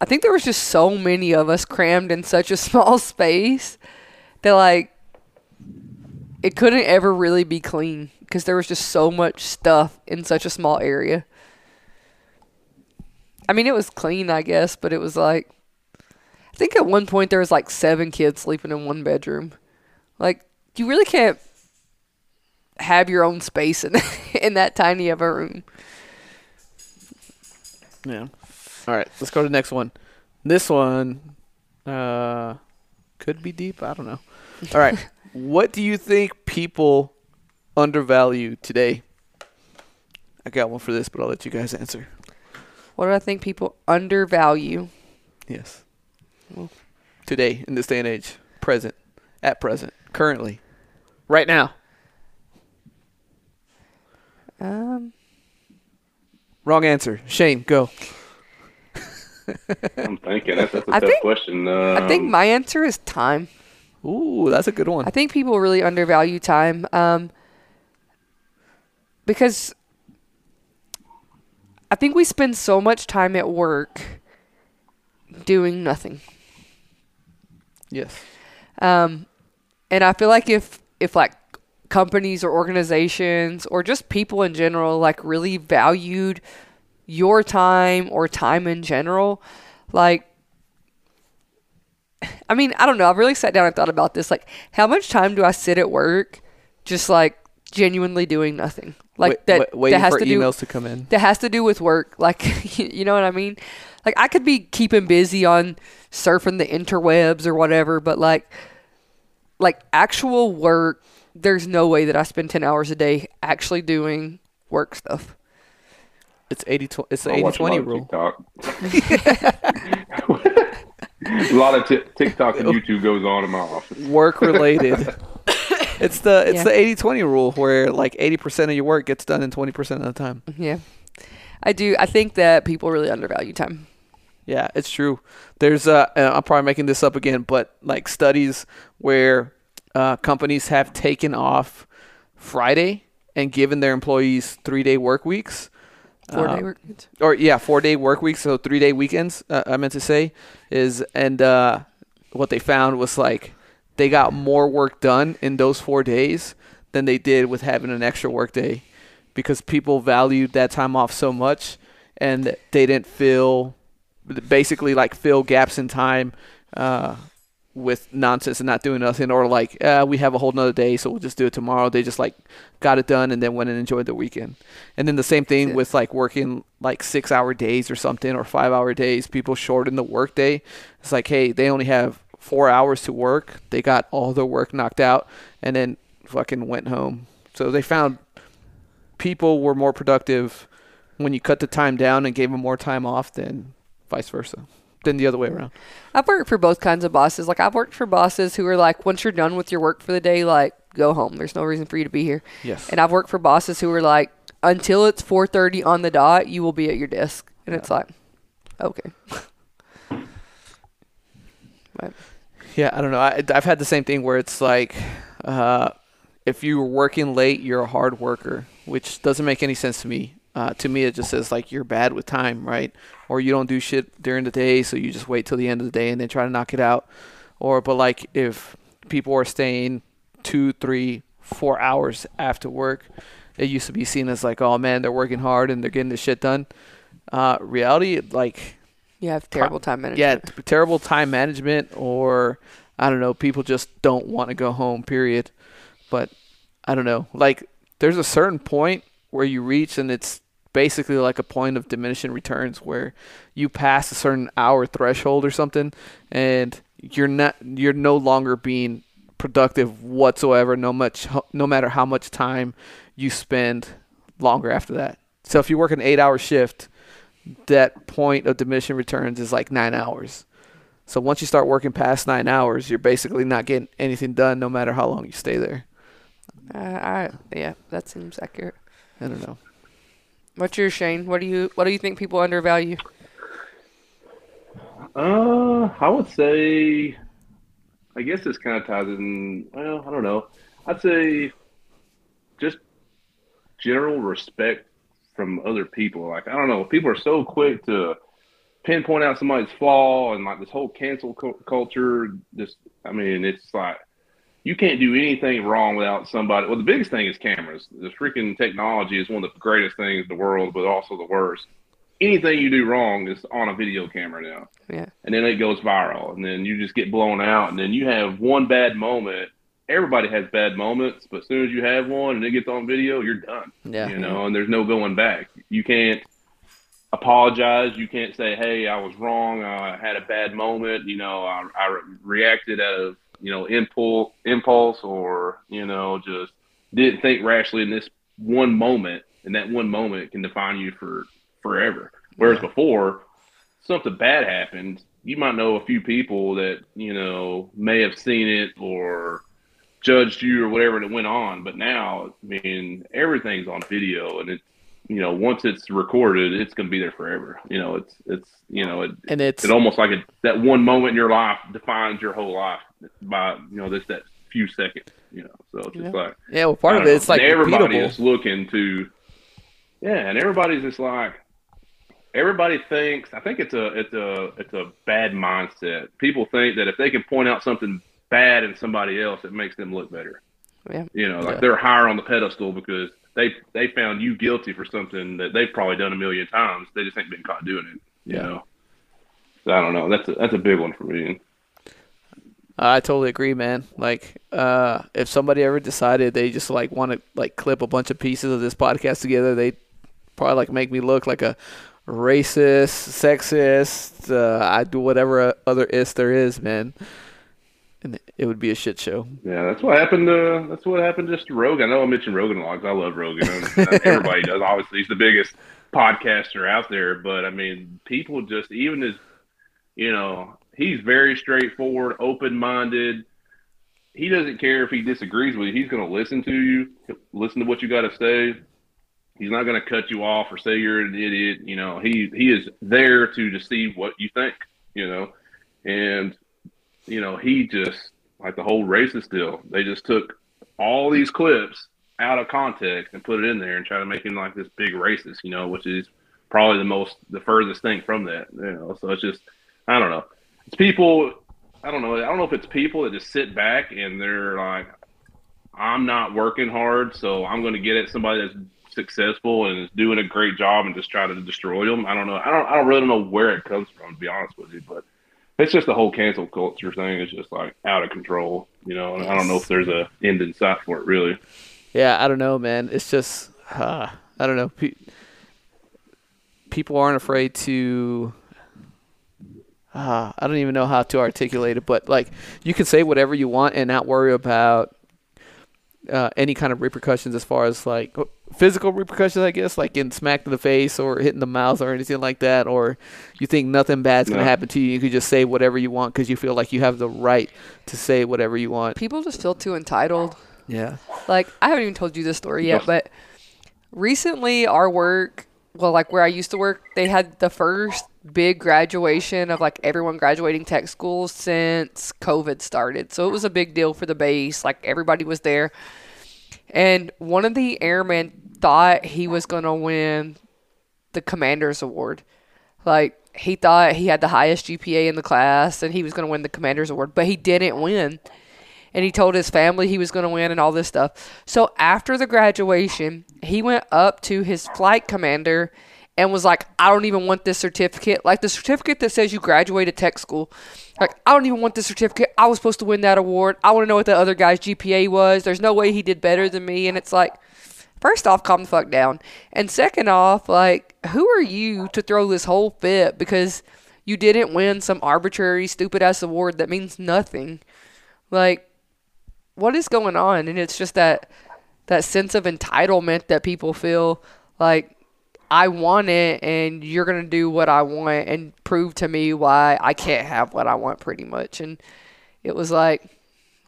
I think there was just so many of us crammed in such a *laughs* small space that like it couldn't ever really be clean because there was just so much stuff in such a small area. I mean, it was clean, I guess, but it was like I think at one point there was like seven kids sleeping in one bedroom. Like you really can't have your own space in *laughs* in that tiny of a room. Yeah. All right, let's go to the next one. This one uh could be deep, I don't know. *laughs* All right. what do you think people undervalue today? I got one for this, but I'll let you guys answer. What do I think people undervalue? Yes. Today in this day and age, present, at present, currently, right now. Um, Wrong answer. Shane, go. I'm thinking that's, that's a I tough think- question. I think Um, my answer is time. Ooh, that's a good one. I think people really undervalue time um, because I think we spend so much time at work doing nothing. yes. Um, and I feel like if if like companies or organizations or just people in general like really valued your time or time in general, like I mean, I don't know. I've really sat down and thought about this. Like, how much time do I sit at work just like genuinely doing nothing? Like Wait- that wait- waiting that has for to do emails to come in. that has to do with work. *laughs* Like, you know what I mean? Like, I could be keeping busy on surfing the interwebs or whatever, but like, like actual work, there's no way that I spend 10 hours a day actually doing work stuff. It's 80 tw- it's the I 80 watch a lot 20 rule. *laughs* *laughs* A lot of t- TikTok and YouTube goes on in my office. Work related. *laughs* it's the it's Yeah. the 80 20 rule where like 80% of your work gets done in 20% of the time. Yeah. I do. I think that people really undervalue time. Yeah, it's true. There's uh, uh, I'm probably making this up again, but like studies where uh, companies have taken off Friday and given their employees three day work weeks. Four Uh, day work. weeks. or yeah, four day work weeks, so three day weekends. Uh, I meant to say is, and uh, what they found was like they got more work done in those four days than they did with having an extra work day, because people valued that time off so much, and they didn't feel basically like fill gaps in time. Uh, with nonsense and not doing nothing, or like uh, we have a whole nother day, so we'll just do it tomorrow. They just like got it done and then went and enjoyed the weekend. And then the same thing with like working like six hour days or something or five hour days. People shorten the work day. It's like, hey, they only have four hours to work. They got all their work knocked out and then fucking went home. So they found people were more productive when you cut the time down and gave them more time off than vice versa, than the other way around. I've worked for both kinds of bosses. Like I've worked for bosses who are like, once you're done with your work for the day, like go home. There's no reason for you to be here. Yes. And I've worked for bosses who are like, until it's 4:30 on the dot, you will be at your desk. And it's like, okay. *laughs* But Yeah, I don't know. I, I've had the same thing where it's like, uh, if you're working late, you're a hard worker, which doesn't make any sense to me. Uh, to me, it just says like you're bad with time, right? Or you don't do shit during the day, so you just wait till the end of the day and then try to knock it out. Or, but like if people are staying two, three, four hours after work, it used to be seen as like, oh man, they're working hard and they're getting the shit done. Uh, reality, like you have terrible time management. yeah, terrible time management, or I don't know, people just don't want to go home. Period. But I don't know. Like, there's a certain point where you reach, and it's basically like a point of diminishing returns, where you pass a certain hour threshold or something, and you're not, you're no longer being productive whatsoever. No much, no matter how much time you spend longer after that. So if you work an eight-hour shift that point of diminishing returns is like nine hours. So once you start working past nine hours, you're basically not getting anything done, no matter how long you stay there. Uh, I, yeah, that seems accurate. I don't know. What's your Shane? What do you What do you think people undervalue? Uh, I would say, I guess this kind of ties in. Well, I don't know. I'd say just general respect from other people. Like I don't know, people are so quick to pinpoint out somebody's flaw and like this whole cancel cu- culture. Just, I mean, it's like you can't do anything wrong without somebody. Well, the biggest thing is cameras. The freaking technology is one of the greatest things in the world, but also the worst. Anything you do wrong is on a video camera now Yeah, and then it goes viral, and then you just get blown out, and then you have one bad moment. Everybody has bad moments, but as soon as you have one and it gets on video, you're done. Yeah. You know, and there's no going back. You can't apologize. You can't say, "Hey, I was wrong. I had a bad moment. You know, I, I re- reacted out of you know impulse, impulse, or you know, just didn't think rationally in this one moment." And that one moment can define you for forever. Whereas before, something bad happened, you might know a few people that you know may have seen it or judged you or whatever that went on. But now, I mean, everything's on video, and it's you know, once it's recorded, it's going to be there forever. You know, it's it's you know, it, and it's it's almost like a, that one moment in your life defines your whole life by you know this that few seconds. You know, so it's just like yeah. Well, part of it, know. it's like everybody repeatable. is looking to, yeah, and everybody's just like, everybody thinks. I think it's a it's a it's a bad mindset. People think that if they can point out something bad in somebody else, it makes them look better. Yeah. You know, like Yeah. they're higher on the pedestal because they they found you guilty for something that they've probably done a million times. They just ain't been caught doing it. You Yeah. know. So I don't know. That's a, that's a big one for me. I totally agree, man. Like, uh, if somebody ever decided they just like want to like clip a bunch of pieces of this podcast together, they probably like make me look like a racist, sexist. Uh, I do whatever other is there is, man, and it would be a shit show. Yeah, that's what happened to that's what happened just to Rogan. I know I mentioned Rogan a lot 'cause I love Rogan. Everybody does. Obviously, he's the biggest podcaster out there. But I mean, people just even as you know, he's very straightforward, open minded. He doesn't care if he disagrees with you. He's going to listen to you, listen to what you got to say. He's not going to cut you off or say you're an idiot. You know, he he is there to see what you think. You know, and you know he just like the whole racist deal. They just took all these clips out of context and put it in there and try to make him like this big racist. You know, which is probably the most the furthest thing from that. You know, so it's just I don't know. It's people. I don't know. I don't know if it's people that just sit back and they're like, I'm not working hard, so I'm going to get at somebody that's successful and is doing a great job and just try to destroy them. I don't know. I don't. I don't really know where it comes from, to be honest with you, but it's just the whole cancel culture thing is just like out of control, you know. And I don't know if there's a end in sight for it, really. Yeah, I don't know, man. It's just uh, I don't know. Pe- people aren't afraid to. Uh, I don't even know how to articulate it, but like you can say whatever you want and not worry about uh, any kind of repercussions as far as like physical repercussions, I guess, like getting smacked in the face or hitting the mouth or anything like that, or you think nothing bad's gonna happen to you. You could just say whatever you want because you feel like you have the right to say whatever you want. People just feel too entitled. Yeah. Like I haven't even told you this story yet, Yes. but recently our work, well, like where I used to work, they had the first big graduation of like everyone graduating tech school since COVID started. So it was a big deal for the base. Like everybody was there. And one of the airmen thought he was going to win the commander's award. Like he thought he had the highest GPA in the class and he was going to win the commander's award, but he didn't win and he told his family he was going to win and all this stuff. So after the graduation, he went up to his flight commander and was like, I don't even want this certificate. Like the certificate that says you graduated tech school. Like, I don't even want this certificate. I was supposed to win that award. I want to know what the other guy's GPA was. There's no way he did better than me. And it's like, first off, calm the fuck down. And second off, like, who are you to throw this whole fit because you didn't win some arbitrary, stupid ass award that means nothing? Like, what is going on and it's just that that sense of entitlement that people feel like I want it and you're going to do what I want and prove to me why I can't have what I want pretty much and it was like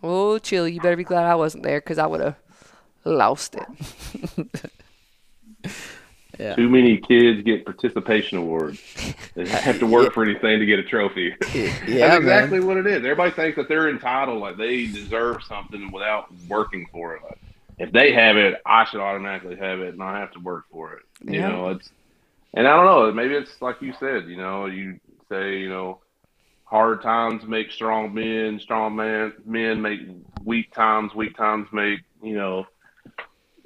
oh chill you better be glad I wasn't there cuz I would have lost it *laughs* Yeah. Too many kids get participation awards. *laughs* They don't have to work for anything to get a trophy. *laughs* Yeah, That's exactly what it is. Everybody thinks that they're entitled, like they deserve something without working for it. Like, if they have it, I should automatically have it, and I have to work for it. You Yeah. know, it's and I don't know. Maybe it's like you said. You know, you say you know, hard times make strong men. Strong man men make weak times. Weak times make you know.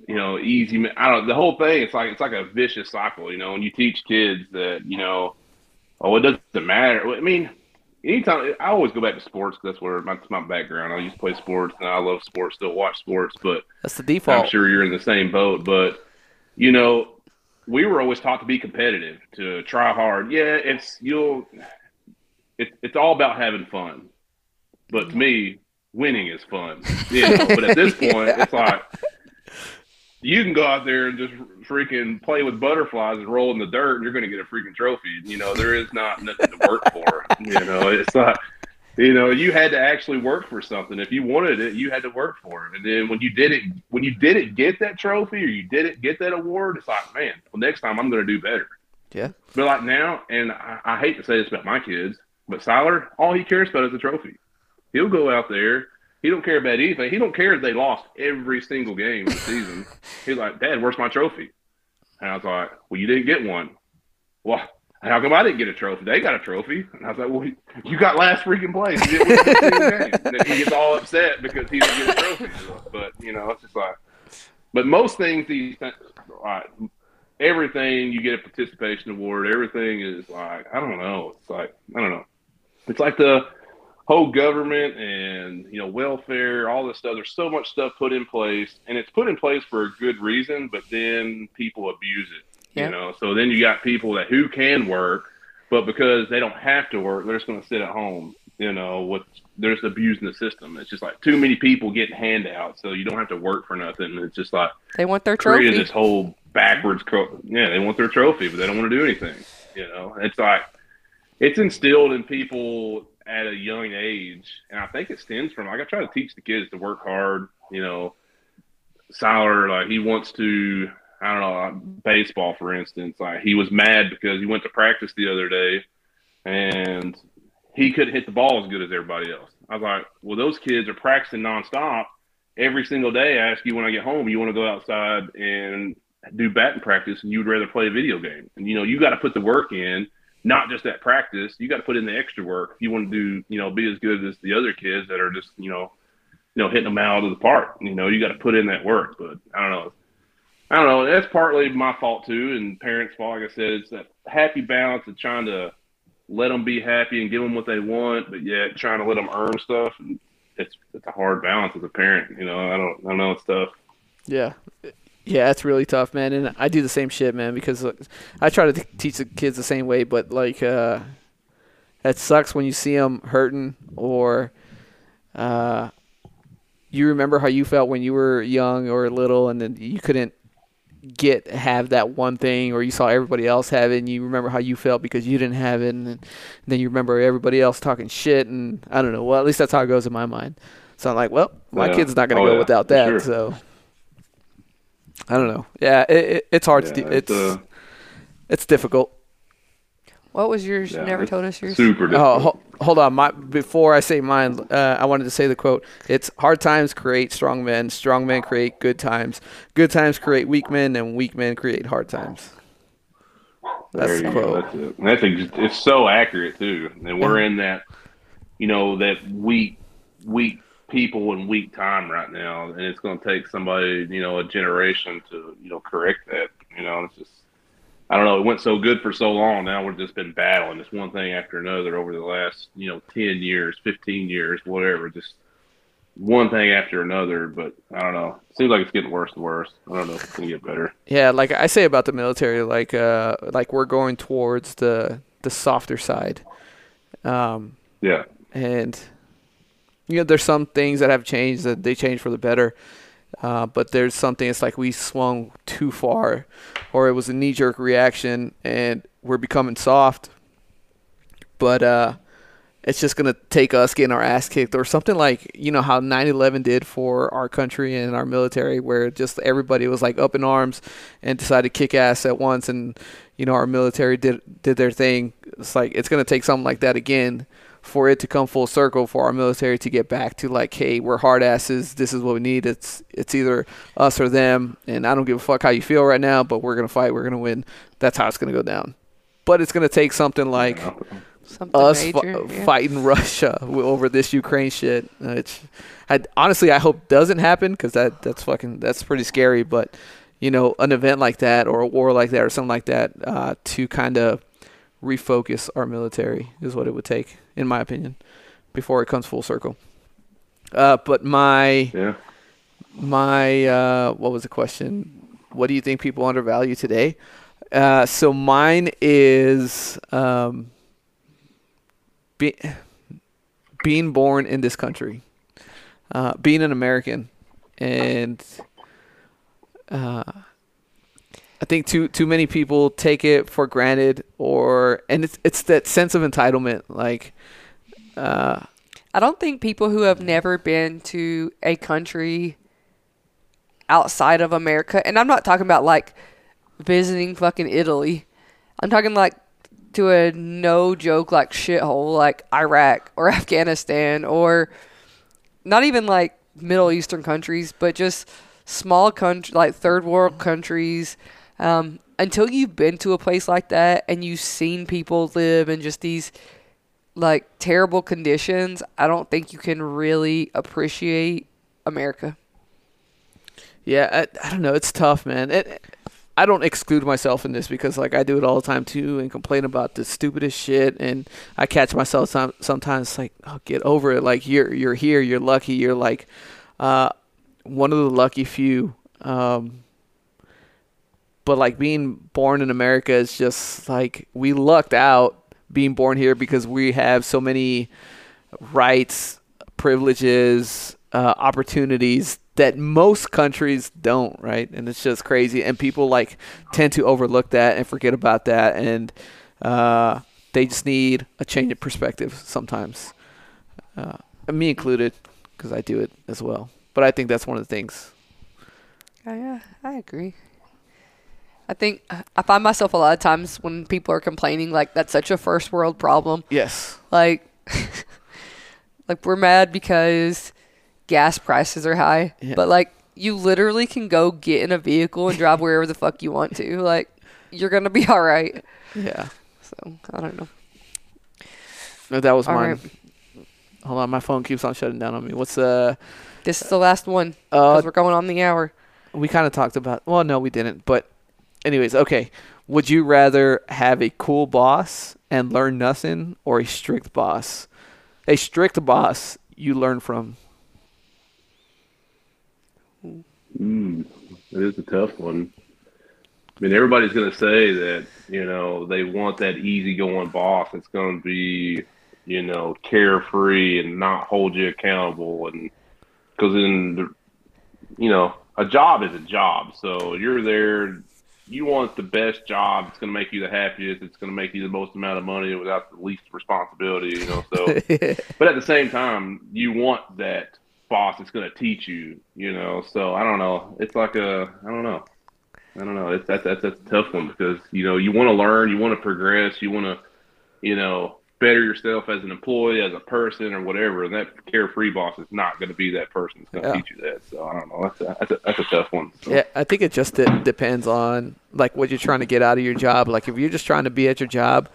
You know, easy. men- I don't. The whole thing. It's like it's like a vicious cycle. You know, when you teach kids that you know, oh, it doesn't matter. I mean, anytime I always go back to sports 'cause that's where my, my background. I used to play sports and I love sports, still watch sports, but That's the default. I'm sure you're in the same boat. But you know, we were always taught to be competitive, to try hard. Yeah, it's you'll. It, it's all about having fun, but to me, winning is fun. You know? but at this *laughs* point, it's like you can go out there and just freaking play with butterflies and roll in the dirt, and you're going to get a freaking trophy. You know, there is not nothing to work for. *laughs* You know, it's not. you know, you had to actually work for something. If you wanted it, you had to work for it. And then when you did it, when you didn't get that trophy or you didn't get that award, it's like, man, well, next time I'm going to do better. Yeah. But like now, and I, I hate to say this about my kids, but Siler, all he cares about is the trophy. He'll go out there. He don't care about anything. He don't care if they lost every single game of the season. *laughs* He's like, Dad, where's my trophy? And I was like, Well, you didn't get one. Well, how come I didn't get a trophy? They got a trophy. And I was like, Well, you got last freaking place. You. And he gets all upset because he didn't get a trophy. But you know, it's just like. But most things these, things, like everything you get a participation award. Everything is like I don't know. It's like I don't know. It's like the whole government and you know welfare, all this stuff. There's so much stuff put in place, and it's put in place for a good reason, but then people abuse it. Yeah. You know, so then you got people that who can work, but because they don't have to work, they're just going to sit at home. You know, with they're just abusing the system. It's just like too many people getting handouts, so you don't have to work for nothing. It's just like They want their trophy. this whole backwards. Co- yeah, they want their trophy, but they don't want to do anything. You know, it's like it's instilled in people at a young age, and I think it stems from like I try to teach the kids to work hard. You know, Siler like he wants to. I don't know like baseball, for instance. Like he was mad because he went to practice the other day, and he couldn't hit the ball as good as everybody else. I was like, well, those kids are practicing nonstop every single day. I ask you when I get home, you want to go outside and do batting practice, and you'd rather play a video game. And you know, you got to put the work in, not just at practice. You got to put in the extra work if you want to do, you know, be as good as the other kids that are just, you know, you know, hitting them out of the park. You know, you got to put in that work. But I don't know. I don't know. That's partly my fault too, and parents' fault. Like I said, it's that happy balance of trying to let them be happy and give them what they want, but yet trying to let them earn stuff. It's it's a hard balance as a parent. You know, I don't I know it's tough. Yeah. Yeah, it's really tough, man. And I do the same shit, man, because uh, I try to t- teach the kids the same way, but like, uh, it sucks when you see them hurting or, uh, you remember how you felt when you were young or little and then you couldn't get have that one thing or you saw everybody else have it and you remember how you felt because you didn't have it and then, you remember everybody else talking shit and I don't know. Well, at least that's how it goes in my mind. So I'm like, well, my Yeah. kid's not going to Oh, go yeah, without that. sure. So I don't know. Yeah, it, it, it's hard to do. It's uh, it's difficult. What was yours? yeah, you never told us yours. Super difficult. Oh, ho- hold on. My before I say mine, uh, I wanted to say the quote. It's hard times create strong men. Strong men create good times. Good times create weak men, and weak men create hard times. That's There the quote. That's it. And that's ex- it's so accurate too. And we're in that, you know, that weak, weak people in weak time right now, and it's going to take somebody, you know, a generation to, you know, correct that. You know, it's just, I don't know. It went so good for so long. Now we've just been battling this one thing after another over the last, you know, ten years, fifteen years, whatever. Just one thing after another. But I don't know. It seems like it's getting worse and worse. I don't know if it's going to get better. Yeah, like I say about the military, like uh, like we're going towards the the softer side. Um, Yeah. and you know there's some things that have changed that they changed for the better uh, but there's something it's like we swung too far or it was a knee-jerk reaction and we're becoming soft but uh, it's just going to take us getting our ass kicked or something like you know how 9-11 did for our country and our military where just everybody was like up in arms and decided to kick ass at once and you know our military did did their thing. It's like it's going to take something like that again for it to come full circle for our military to get back to like hey we're hard asses this is what we need it's it's either us or them and i don't give a fuck how you feel right now but we're going to fight we're going to win that's how it's going to go down but it's going to take something like Something us major. fi- yeah. fighting Russia over this Ukraine shit. It's, I honestly I hope doesn't happen because that that's fucking that's pretty scary. But you know, an event like that or a war like that or something like that uh, to kind of refocus our military is what it would take, in my opinion, before it comes full circle. Uh, but my Yeah. my uh, what was the question? What do you think people undervalue today? Uh, so mine is um, be, being born in this country, uh, being an American, and uh, I think too too many people take it for granted, or and it's it's that sense of entitlement, like. Uh, I don't think people who have never been to a country outside of America, and I'm not talking about like visiting fucking Italy. I'm talking like to a no joke like shithole like Iraq or *laughs* Afghanistan or not even like Middle Eastern countries, but just small country like third world countries. Um, until you've been to a place like that and you've seen people live in just these like terrible conditions, I don't think you can really appreciate America. Yeah, I, I don't know. It's tough, man. It, I don't exclude myself in this because like I do it all the time too and complain about the stupidest shit and I catch myself some, sometimes like oh get over it like you're you're here you're lucky you're like uh, one of the lucky few um, but like being born in America is just like we lucked out being born here because we have so many rights privileges uh, opportunities that most countries don't, right? And it's just crazy. And people like tend to overlook that and forget about that, and uh, they just need a change of perspective sometimes. Uh, me included, because I do it as well. But I think that's one of the things. Oh, yeah, I agree. I think I find myself a lot of times when people are complaining like that's such a first world problem. Yes. Like, *laughs* like we're mad because gas prices are high, Yeah. but like you literally can go get in a vehicle and drive *laughs* wherever the fuck you want to. Like you're gonna be *laughs* all right. Yeah. So I don't know. No, that was All mine. right. Hold on, my phone keeps on shutting down on me. What's uh? This is the last one Uh, because we're going on the hour. we kind of talked about. Well, no, we didn't. But, anyways, okay. Would you rather have a cool boss and learn nothing, or a strict boss? A strict boss you learn from. Mm, it is a tough one. I mean, everybody's going to say that you know they want that easygoing boss that's going to be you know carefree and not hold you accountable, and because in the, you know a job is a job, so you're there. You want the best job. It's going to make you the happiest. It's going to make you the most amount of money without the least responsibility. You know, so *laughs* but at the same time, you want that boss that's going to teach you, you know. So I don't know. It's like a, I don't know. I don't know. It's that's that's, that's a tough one because you know you want to learn, you want to progress, you want to, you know, better yourself as an employee, as a person, or whatever. And that carefree boss is not going to be that person that's going to Yeah. teach you that. So I don't know. That's a that's a, that's a tough one. So. Yeah, I think it just de- depends on like what you're trying to get out of your job. Like if you're just trying to be at your job,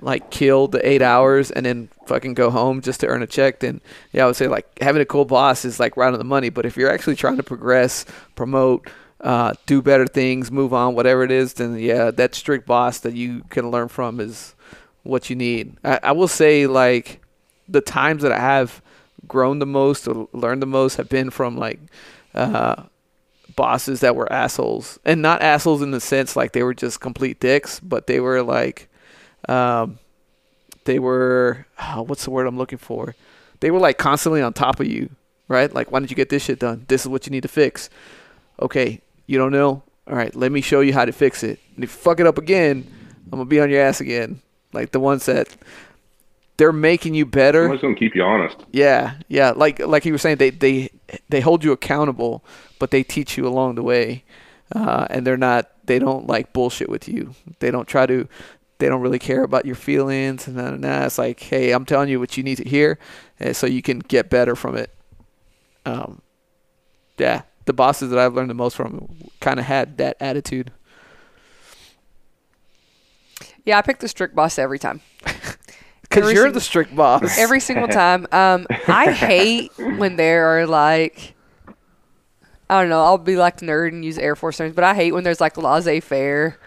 like kill the eight hours and then fucking go home just to earn a check, then yeah, I would say like having a cool boss is like right on the money. But if you're actually trying to progress, promote, uh, do better things, move on, whatever it is, then yeah, that strict boss that you can learn from is what you need. I, I will say like the times that I have grown the most or learned the most have been from like uh, bosses that were assholes. And not assholes in the sense like they were just complete dicks but they were like um they were oh, what's the word i'm looking for? They were like constantly on top of you right? Like why don't you get this shit done? This is what you need to fix. Okay you don't know? All right let me show you how to fix it. And if you fuck it up again i'm gonna be on your ass again like the ones that they're making you better Somebody's going to keep you honest. yeah, yeah. Like like you were saying, they they they hold you accountable, but they teach you along the way, uh, and they're not. They don't like bullshit with you. They don't try to. They don't really care about your feelings and that and that. It's like, hey, I'm telling you what you need to hear, uh, so you can get better from it. Um, yeah, the bosses that I've learned the most from kind of had that attitude. Yeah, I pick the strict boss every time. *laughs* Because you're single- the strict boss. Every single time. Um, I hate when there are like, I don't know. I'll be like nerd and use Air Force terms, but I hate when there's like laissez-faire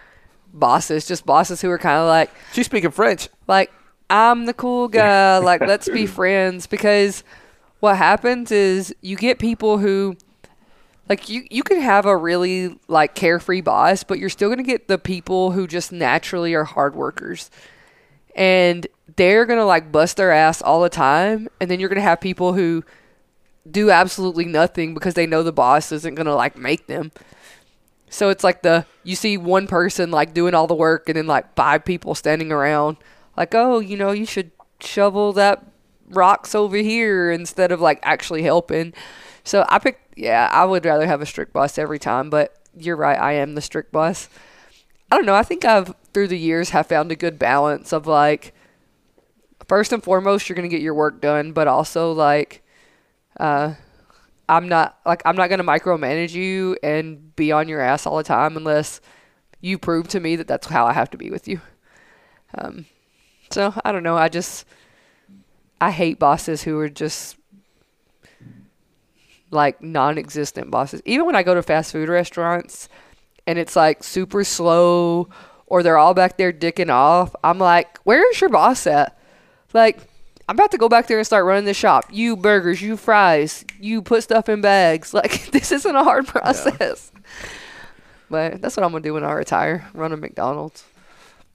bosses, just bosses who are kind of like, She's speaking French. like I'm the cool guy. Like let's be *laughs* friends because what happens is you get people who like you you can have a really like carefree boss, but you're still going to get the people who just naturally are hard workers. And they're going to like bust their ass all the time and then you're going to have people who do absolutely nothing because they know the boss isn't going to like make them. So it's like the you see one person like doing all the work and then like five people standing around like, "Oh, you know, you should shovel that rocks over here instead of like actually helping. So I picked, yeah, I would rather have a strict boss every time, but you're right, I am the strict boss. I don't know, I think I've, through the years, have found a good balance of like, first and foremost, you're going to get your work done, but also like, uh, I'm not like I'm not gonna micromanage you and be on your ass all the time unless you prove to me that that's how I have to be with you. Um, so I don't know. I just I hate bosses who are just like non-existent bosses. Even when I go to fast food restaurants and it's like super slow or they're all back there dicking off, I'm like, "Where's your boss at?" Like I'm about to go back there and start running the shop. You burgers, you fries, you put stuff in bags. *laughs* Like this isn't a hard process. Yeah. But that's what I'm gonna do when I retire. Run a McDonald's.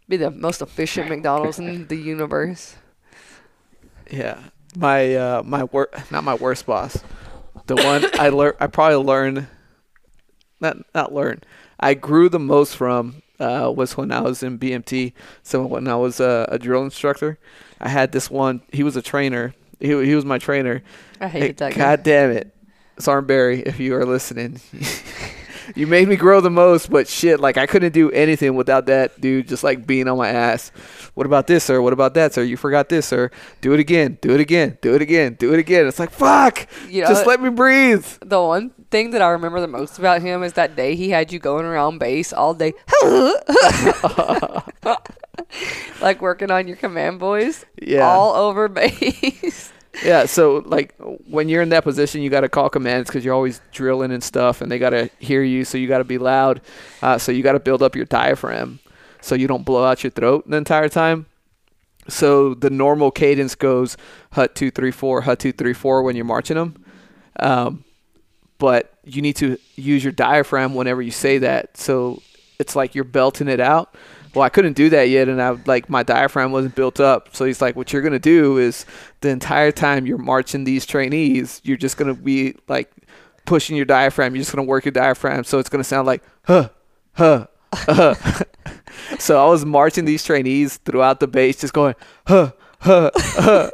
Be the most efficient McDonald's in the universe. Yeah. My uh my work not my worst boss. The one I learned I probably learned not not learned. I grew the most from uh, was when I was in BMT. So when I was a, a drill instructor, I had this one. He was a trainer. He he was my trainer. I hated that. God guy. damn it, Sarnberry, if you are listening. *laughs* you made me grow the most, but shit, like I couldn't do anything without that dude just like being on my ass. What about this, sir? What about that, sir? You forgot this, sir. Do it again. Do it again. Do it again. Do it again. It's like fuck. You know, just let me breathe. The one thing that I remember the most about him is that day he had you going around base all day. *laughs* *laughs* like working on your command voice. Yeah. All over base. Yeah, so like when you're in that position, you got to call commands because you're always drilling and stuff, and they got to hear you, so you got to be loud. Uh, so you got to build up your diaphragm, so you don't blow out your throat the entire time. So the normal cadence goes hut two three four, hut two three four when you're marching them. Um, but you need to use your diaphragm whenever you say that. So it's like you're belting it out. Well, I couldn't do that yet, and I like my diaphragm wasn't built up. So he's like, "What you're gonna do is the entire time you're marching these trainees, you're just gonna be like pushing your diaphragm. You're just gonna work your diaphragm, so it's gonna sound like huh, huh, huh." *laughs* so I was marching these trainees throughout the base, just going huh, huh, huh.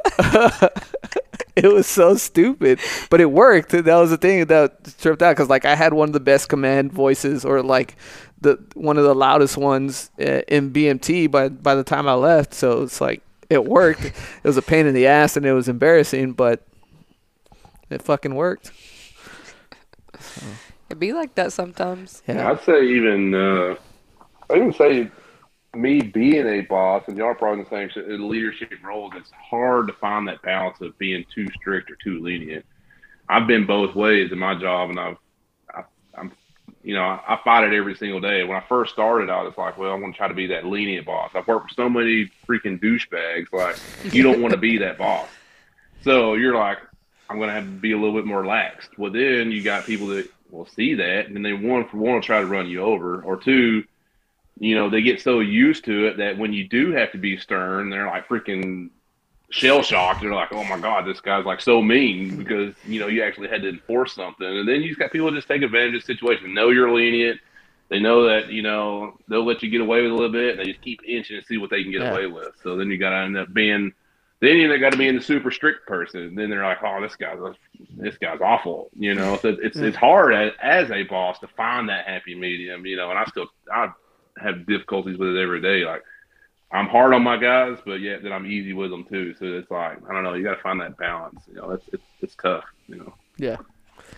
*laughs* huh. *laughs* it was so stupid, but it worked. That was the thing that tripped out because like I had one of the best command voices, or like the one of the loudest ones uh, in BMT by by the time I left. So it's like it worked. *laughs* it was a pain in the ass and it was embarrassing, but it fucking worked. So. It be like that sometimes. Yeah, I'd say even uh, I even say me being a boss, and y'all probably in the same in leadership roles, it's hard to find that balance of being too strict or too lenient. I've been both ways in my job, and I've, I, I'm, you know, I, fight it every single day. When I first started, I was like, well, I'm going to try to be that lenient boss. I've worked for so many freaking douchebags. Like, you don't want to be that boss. So you're like, I'm going to have to be a little bit more relaxed. Well, then you got people that will see that, and they one for one will try to run you over, or two you know, they get so used to it that when you do have to be stern, they're like freaking shell shocked. They're like, oh my God, this guy's like so mean hmm. because, you know, you actually had to enforce something. And then you just got people just take advantage of the situation, know you're lenient. They know that, you know, they'll let you get away with a little bit and they just keep inching and see what they can get yeah. away with. So then you got to end up being, then you got to be in the super strict person. And then they're like, oh, this guy's, this guy's awful, you know? So it's, it's hmm. hard as, as a boss to find that happy medium, you know, and I still, I, have difficulties with it every day. Like I'm hard on my guys, but yet that I'm easy with them too. So it's like I don't know. You got to find that balance. You know, it's it's, it's tough. You know. Yeah.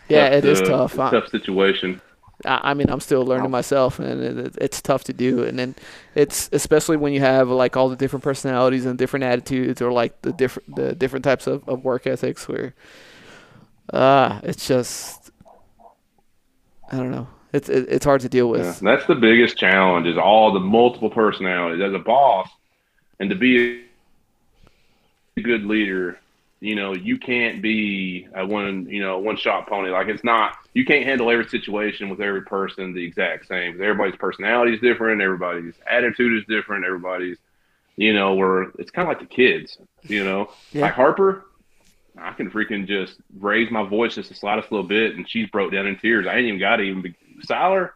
Yeah, tough it is tough. tough situation. I mean, I'm still learning myself, and it, it's tough to do. And then it's especially when you have like all the different personalities and different attitudes, or like the different the different types of, of work ethics, where uh it's just I don't know. It's it's hard to deal with. Yeah, that's the biggest challenge is all the multiple personalities as a boss, and to be a good leader. You know, you can't be a one you know one shot pony. Like it's not you can't handle every situation with every person the exact same. Everybody's personality is different. Everybody's attitude is different. Everybody's you know where it's kind of like the kids. You know, yeah. like Harper, I can freaking just raise my voice just the slightest little bit, and she's broke down in tears. I ain't even got to even be, Siler,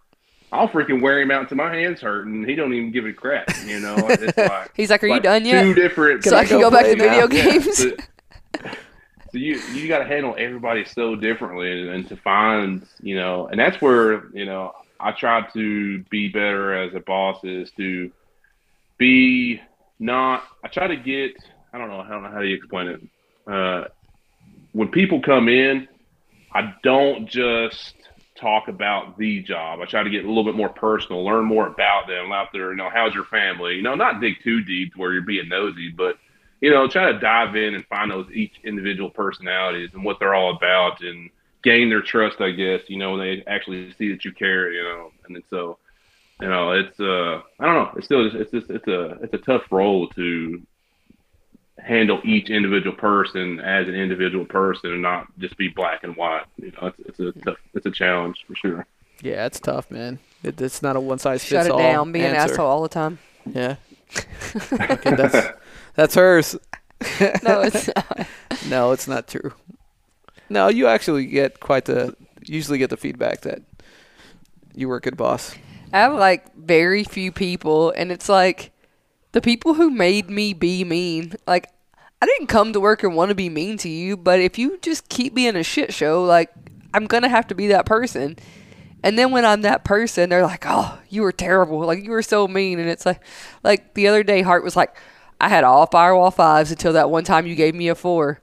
I'll freaking wear him out until my hands hurt, and he don't even give a crap. You know, *laughs* like, He's like, "Are like you done yet?" Two different. So I can go, back to video games. Yeah, so you you got to handle everybody so differently, and, and to find you know, and that's where you know I try to be better as a boss is to be not. I try to get. I don't know. I don't know how do you explain it. Uh, when people come in, I don't just talk about the job. I try to get a little bit more personal, learn more about them out there. You know, how's your family? You know, not dig too deep where you're being nosy, but you know, try to dive in and find those each individual personalities and what they're all about and gain their trust, I guess, you know, when they actually see that you care, you know. And then so, you know, it's uh I don't know, it's still it's just it's a it's a tough role to handle each individual person as an individual person and not just be black and white. You know, it's, it's a hmm. tough, it's a challenge for sure. Yeah, it's tough, man. It, it's not a one size Shut fits it all. down. Be an answer. asshole all the time. Yeah. *laughs* okay, that's that's hers. No, it's *laughs* not. No, it's not true. No, you actually get quite the usually get the feedback that you were a good boss. I have like very few people, and it's like the people who made me be mean. Like, I didn't come to work and want to be mean to you, but if you just keep being a shit show, like, I'm gonna have to be that person. And then when I'm that person, they're like, "Oh, you were terrible. Like, you were so mean." And it's like, like the other day, Hart was like, "I had all firewall fives until that one time you gave me a four.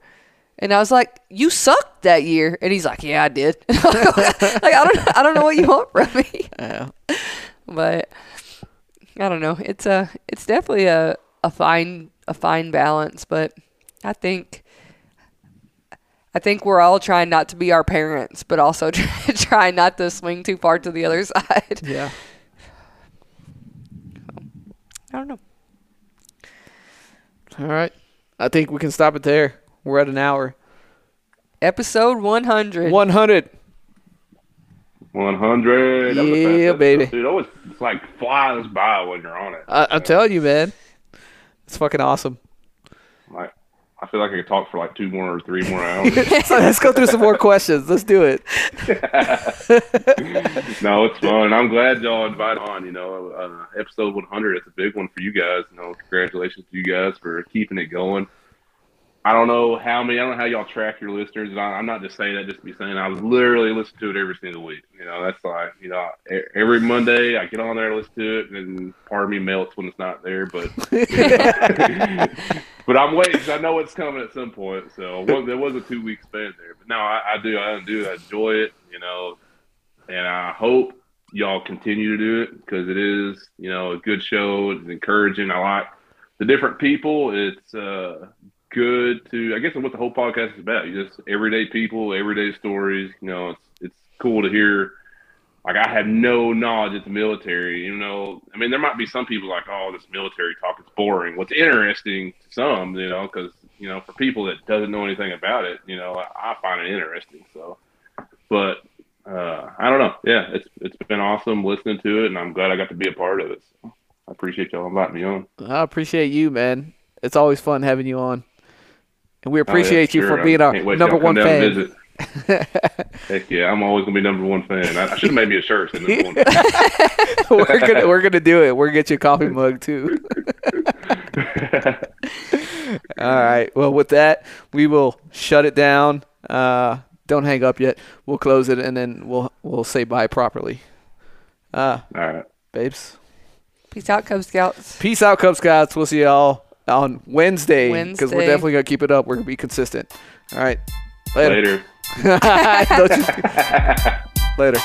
And I was like, "You sucked that year." And he's like, "Yeah, I did." *laughs* like I don't, I don't know what you want from me Yeah. but I don't know. It's a it's definitely a a fine a fine balance, but I think I think we're all trying not to be our parents, but also try, *laughs* trying not to swing too far to the other *laughs* side. Yeah. I don't know. All right. I think we can stop it there. We're at an hour. Episode 100. 100. 100. That was Yeah, baby. Dude, always it's like flies by when you're on it. I, I'm telling you, man. It's fucking awesome. Like, I feel like I could talk for like two more or three more *laughs* hours. *laughs* so let's go through some more questions. Let's do it. *laughs* no, it's fun. I'm glad y'all invited on. You know, uh, episode 100. It's a big one for you guys. You know, congratulations to you guys for keeping it going. I don't know how many. I don't know how y'all track your listeners. And I, I'm not just saying that just to be saying. I was literally listening to it every single week. You know, that's like you know, every Monday I get on there listen to it, and part of me melts when it's not there. But *laughs* *laughs* but I'm waiting 'cause I know it's coming at some point. So there was a two week span there. But no, I, I do. I do. I enjoy it. You know, and I hope y'all continue to do it because it is, you know, a good show. It's encouraging. I like the different people. It's uh, good to, I guess, what the whole podcast is about. You just everyday people, everyday stories. You know, it's it's cool to hear. Like I had no knowledge of the military. You know, I mean, there might be some people like, oh, this military talk is boring. What's interesting to some, you know, because you know, for people that doesn't know anything about it, you know, I, I find it interesting. So, but uh, I don't know. Yeah, it's it's been awesome listening to it, and I'm glad I got to be a part of it. So I appreciate y'all inviting me on. I appreciate you, man. It's always fun having you on. And we Oh, yeah, appreciate you sure. for being our number one come down and fan. visit. Heck yeah, I'm always gonna be number one fan. I, I should have made me a shirt. one *laughs* we're gonna we're gonna do it. We're gonna get you a coffee mug too. *laughs* All right. Well, with that, we will shut it down. Uh, don't hang up yet. We'll close it and then we'll we'll say bye properly. Uh, All right. babes. Peace out, Cub Scouts. Peace out, Cub Scouts. We'll see y'all on Wednesday because we're Wednesday. definitely gonna keep it up. We're gonna be consistent. All right. Later. Later. *laughs* Don't you- *laughs* Later.